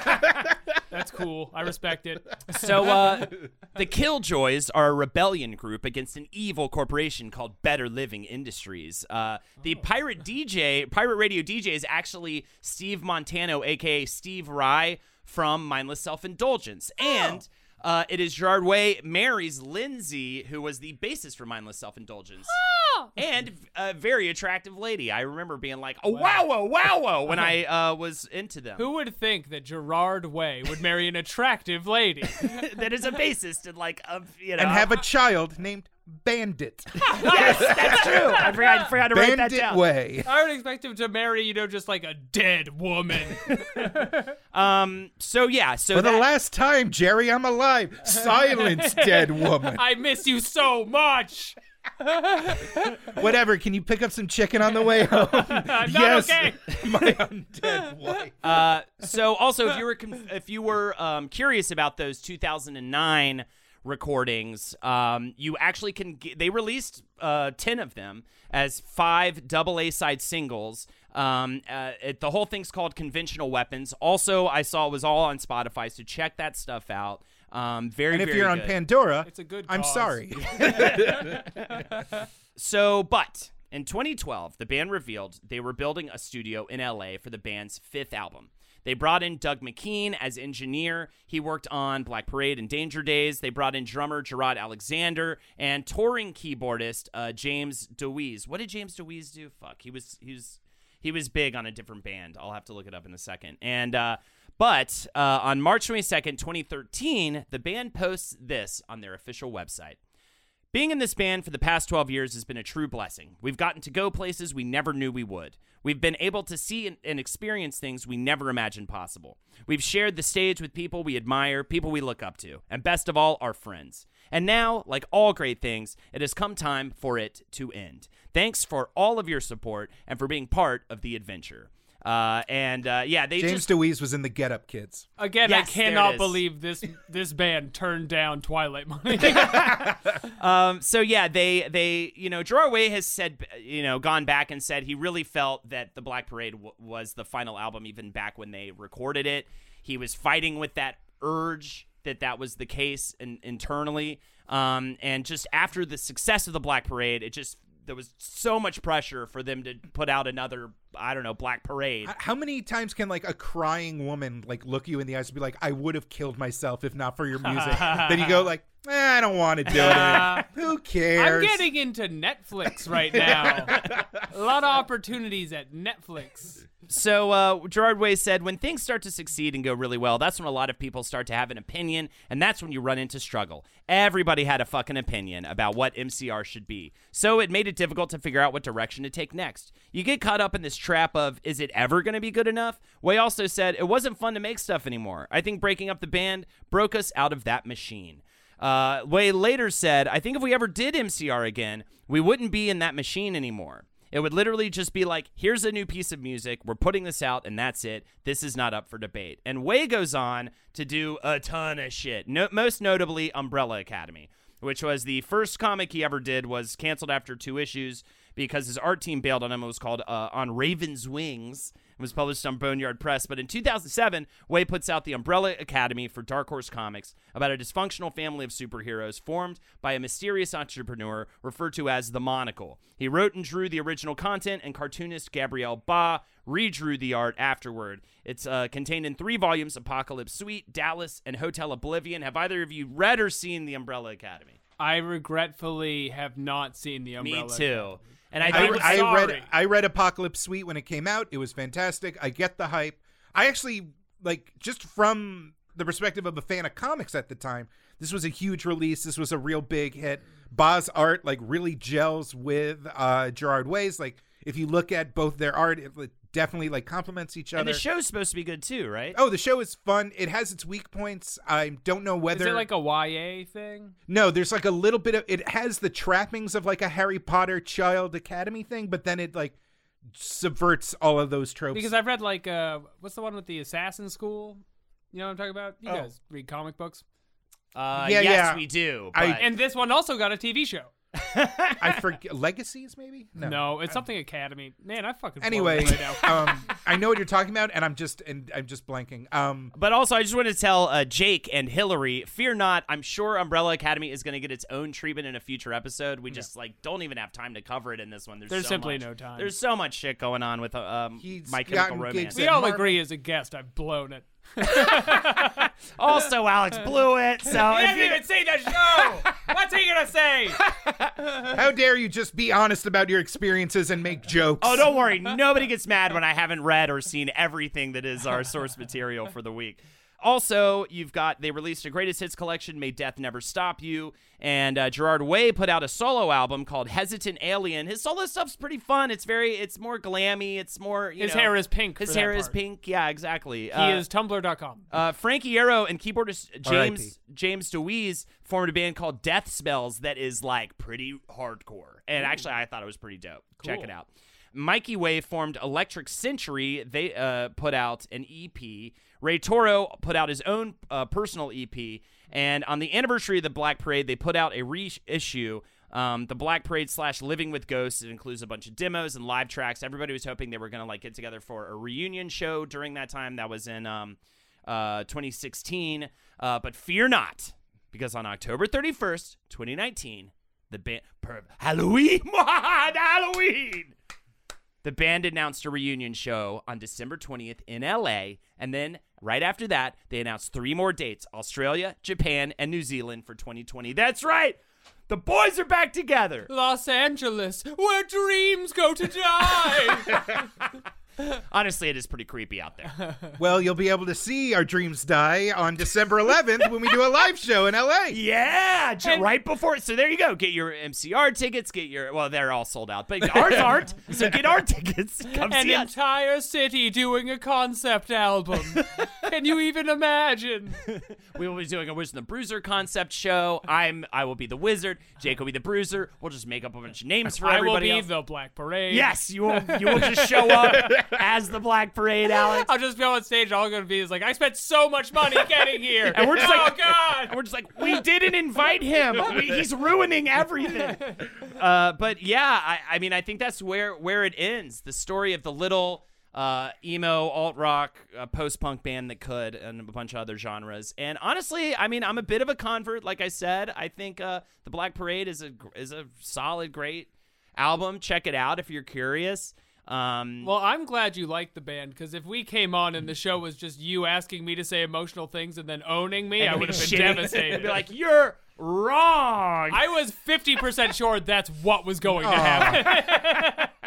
That's cool. I respect it. So, uh, the Killjoys are a rebellion group against an evil corporation called Better Living Industries. Uh, the pirate DJ, pirate radio DJ, is actually Steve Montano, aka Steve Rye from Mindless Self Indulgence, and. Uh, it is Gerard Way marries Lindsay, who was the basis for Mindless Self Indulgence, and a very attractive lady. I remember being like, "Oh wow, wow, wow, wow," when I uh, was into them. Who would think that Gerard Way would marry an attractive lady? that is a bassist and like a you know and have a child named Bandit. yes, that's true. I forgot, I forgot to write that Bandit down. Way. I would expect him to marry, you know, just like a dead woman. Um. So yeah. So For the last time, Jerry, I'm alive. Silence, dead woman. I miss you so much. Whatever. Can you pick up some chicken on the way home? yes, okay. my undead wife. Uh. So also, if you were conf- if you were um curious about those 2009 recordings, um, you actually can. G- they released uh 10 of them as five double A side singles. Um, uh, it, the whole thing's called Conventional Weapons. Also, I saw it was all on Spotify, so check that stuff out. Um, very. And if very you're on. Pandora, It's a good I'm sorry. So, but in 2012, the band revealed they were building a studio in LA for the band's fifth album. They brought in Doug McKean as engineer. He worked on Black Parade and Danger Days. They brought in drummer Jarrod Alexander and touring keyboardist uh, James DeWeese. What did James DeWeese do? Fuck, he was he was he was big on a different band. I'll have to look it up in a second. And uh, but uh, on March 22nd, 2013, the band posts this on their official website. Being in this band for the past 12 years has been a true blessing. We've gotten to go places we never knew we would. We've been able to see and- experience things we never imagined possible. We've shared the stage with people we admire, people we look up to, and best of all, our friends. And now, like all great things, it has come time for it to end. Thanks for all of your support and for being part of the adventure. Uh, and uh, yeah, they James just DeWeese was in the Get Up Kids. Again, Yes, I cannot believe this this band turned down Twilight money. Um, so yeah, they they you know Gerard Way has said you know gone back and said he really felt that the Black Parade w- was the final album even back when they recorded it. He was fighting with that urge that that was the case in, internally. Um, and just after the success of the Black Parade, it just there was so much pressure for them to put out another I don't know Black Parade. How many times can like a crying woman like look you in the eyes and be like, "I would have killed myself if not for your music"? then you go like, eh, "I don't want to do it. Who cares?" I'm getting into Netflix right now. a lot of opportunities at Netflix. So uh, Gerard Way said, when things start to succeed and go really well, that's when a lot of people start to have an opinion, and that's when you run into struggle. Everybody had a fucking opinion about what MCR should be, so it made it difficult to figure out what direction to take next. You get caught up in this trap of, is it ever going to be good enough? Way also said, it wasn't fun to make stuff anymore. I think breaking up the band broke us out of that machine. Uh, Way later said, I think if we ever did MCR again, we wouldn't be in that machine anymore. It would literally just be like, here's a new piece of music. We're putting this out, and that's it. This is not up for debate. And Way goes on to do a ton of shit. No, most notably, Umbrella Academy, which was the first comic he ever did, was canceled after two issues because his art team bailed on him. It was called uh, On Raven's Wings. It was published on Boneyard Press. But in 2007, Way puts out the Umbrella Academy for Dark Horse Comics about a dysfunctional family of superheroes formed by a mysterious entrepreneur referred to as the Monocle. He wrote and drew the original content, and cartoonist Gabriel Bá redrew the art afterward. It's uh, contained in three volumes Apocalypse Suite, Dallas, and Hotel Oblivion. Have either of you read or seen the Umbrella Academy? I regretfully have not seen the Umbrella. Me too. And I I, I read I read Apocalypse Suite when it came out. It was fantastic. I get the hype. I actually like just from the perspective of a fan of comics at the time. This was a huge release. This was a real big hit. Bá's art like really gels with uh Gerard Way's. Like if you look at both their art, it definitely like complements each other. and other. the show's supposed to be good too, right? Oh, the show is fun. It has its weak points. I don't know whether Is it like a YA thing? no, there's like a little bit of it has the trappings of like a Harry Potter Child Academy thing, but then it like subverts all of those tropes. Because I've read like uh, what's the one with the assassin school? You know what I'm talking about? You Oh. guys read comic books, Uh, Yeah, yes, yeah. we do. I- and this one also got a TV show. I forget legacies maybe. No, it's something Academy. Man, I fucking Anyway, away now. um, I know what you're talking about, and I'm just and I'm just blanking. Um, But also, I just want to tell uh, Jake and Hillary, fear not. I'm sure Umbrella Academy is going to get its own treatment in a future episode. We just like don't even have time to cover it in this one. There's, There's so simply much- no time. There's so much shit going on with uh, um, He's My Chemical gotten Romance. we all Marvel- agree as a guest I've blown it. also, Alex blew it. So He if hasn't you- even seen the show. What's he gonna say? how dare you just be honest about your experiences and make jokes? Oh, don't worry. Nobody gets mad when I haven't read or seen everything that is our source material for the week. Also, you've got they released a greatest hits collection, "May Death Never Stop You," and uh, Gerard Way put out a solo album called "Hesitant Alien." His solo stuff's pretty fun. It's very, it's more glammy. It's more. You His know- hair is pink. His hair is pink. Yeah, exactly. He Uh, is Tumblr.com. uh, Frankie Iero and keyboardist James James DeWeese formed a band called Death Spells that is like pretty hardcore. And actually, I thought it was pretty dope. Check it out. Mikey Way formed Electric Century. They uh, put out an EP. Ray Toro put out his own uh, personal EP. And on the anniversary of the Black Parade, they put out a reissue. Um, the Black Parade slash Living with Ghosts. It includes a bunch of demos and live tracks. Everybody was hoping they were gonna like get together for a reunion show during that time. That was in um, uh, 2016. Uh, but fear not, because on October 31st, 2019, the band per Halloween, Halloween. The band announced a reunion show on December 20th in LA, and then right after that, they announced three more dates Australia, Japan, and New Zealand for 2020. That's right! The boys are back together! Los Angeles, where dreams go to die. Honestly, it is pretty creepy out there. Well, you'll be able to see our dreams die on December 11th when we do a live show in LA. Yeah, j- right before. So there you go. Get your MCR tickets. Get your. Well, they're all sold out, but ours aren't. So get our tickets. Come An see us. entire city doing a concept album. Can you even imagine? We will be doing a Wizard and the Bruiser concept show. I'm. I will be the Wizard. Jake will be the Bruiser. We'll just make up a bunch of names for I will everybody be else. the Black Parade. Yes, you will. You will just show up as the Black Parade, Alex. I'll just go on stage. All I'm gonna be is like, I spent so much money getting here, And we're just like, oh like- god. And we're just like, we didn't invite him. We, he's ruining everything. Uh, but yeah, I, I mean, I think that's where where it ends. The story of the little uh, emo, alt rock, uh, post punk band that could, and a bunch of other genres. And honestly, I mean, I'm a bit of a convert. Like I said, I think uh, the Black Parade is a is a solid, great album. Check it out if you're curious. Um, Well, I'm glad you like the band because if we came on and the show was just you asking me to say emotional things and then owning me, I would have been shitting- devastated. Be like, you're wrong. I was 50% sure that's what was going to happen.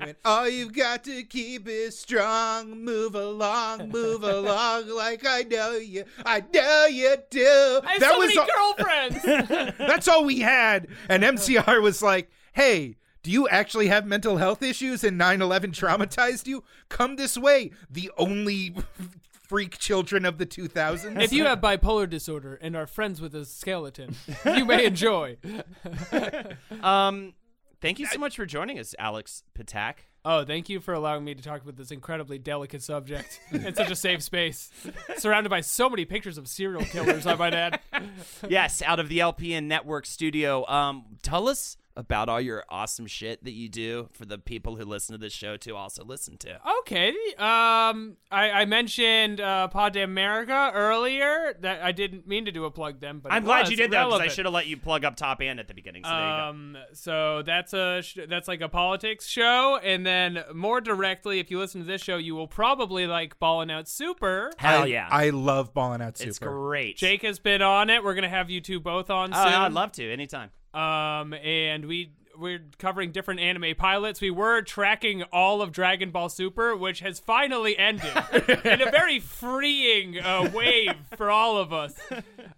When all you've got to keep is strong. Move along, move along, like I know you. I know you do. I have so many all, girlfriends. that's all we had. And MCR was like, "Hey, do you actually have mental health issues and 9/11 traumatized you? Come this way." The only freak children of the 2000s. if you have bipolar disorder and are friends with a skeleton, you may enjoy. um, thank you so much for joining us, Alex Ptak. Oh, thank you for allowing me to talk about this incredibly delicate subject in such a safe space, surrounded by so many pictures of serial killers. I might add. yes, out of the LPN Network studio. Um, tell us about all your awesome shit that you do for the people who listen to this show to also listen to. Okay. Um, I, I mentioned uh, Pod Damn America earlier. That I didn't mean to do a plug them, but I'm glad was you did that because I should have let you plug up top and at the beginning. So there you go. Um, so that's a sh- that's like a politics show, and then more directly, if you listen to this show, you will probably like Ballin' Out Super. Hell I, yeah, I love Ballin' Out Super. it's great. Jake has been on it. We're gonna have you two both on oh, soon. I'd love to anytime. Um, and we we're covering different anime pilots. We were tracking all of Dragon Ball Super, which has finally ended in a very freeing uh, wave for all of us.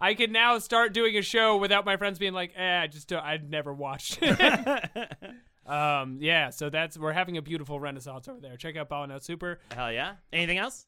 I can now start doing a show without my friends being like, "Eh, I just don't, I'd never watched." it." um, yeah. So that's we're having a beautiful renaissance over there. Check out Ball Out Super. Hell yeah. Anything else?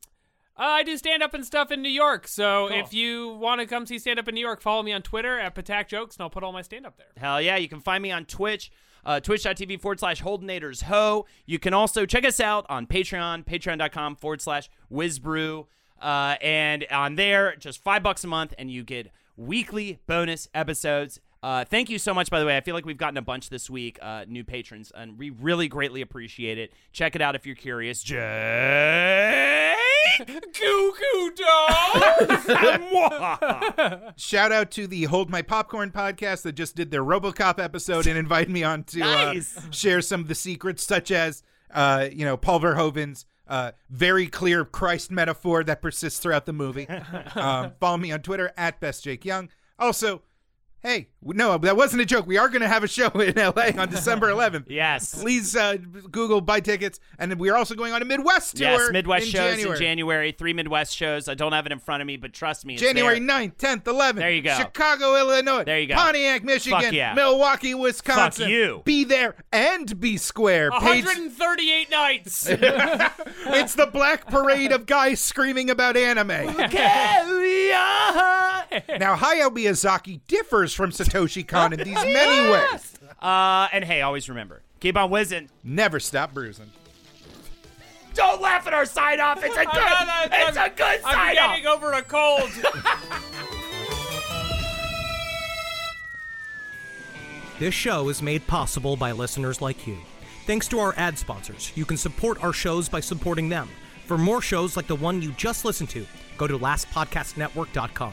Uh, I do stand up and stuff in New York. So Cool. if you want to come see stand up in New York, follow me on Twitter at Ptak Jokes, and I'll put all my stand up there. Hell yeah. You can find me on Twitch, uh, twitch.tv forward slash Holdenators Ho. You can also check us out on Patreon, patreon.com forward slash WizBru. Uh, and on there, just five bucks a month, and you get weekly bonus episodes. Uh, thank you so much, by the way. I feel like we've gotten a bunch this week, uh, new patrons, and we really greatly appreciate it. Check it out if you're curious. Jake! Goo goo dolls. Shout out to the Hold My Popcorn podcast that just did their RoboCop episode and invited me on to Nice. uh, share some of the secrets, such as uh, you know Paul Verhoeven's uh, very clear Christ metaphor that persists throughout the movie. um, follow me on Twitter at Best Jake Young. Also, hey, no, that wasn't a joke. We are going to have a show in LA on December 11th. yes. Please uh, Google buy tickets, and then we are also going on a Midwest tour. Yes, Midwest in shows January. in January. Three Midwest shows. I don't have it in front of me, but trust me, it's January there. 9th, 10th, 11th. There you go. Chicago, Illinois. There you go. Pontiac, Michigan. Fuck yeah. Milwaukee, Wisconsin. Fuck you. Be there and be square. Page- 138 nights. it's the Black Parade of guys screaming about anime. Now, Hayao Miyazaki differs from Satoshi Kon in these many ways. Uh, and hey, always remember, keep on whizzing. Never stop bruising. Don't laugh at our sign off. It's a good. It's a good sign off. I'm sign off. getting over a cold. This show is made possible by listeners like you. Thanks to our ad sponsors, you can support our shows by supporting them. For more shows like the one you just listened to, go to lastpodcastnetwork.com.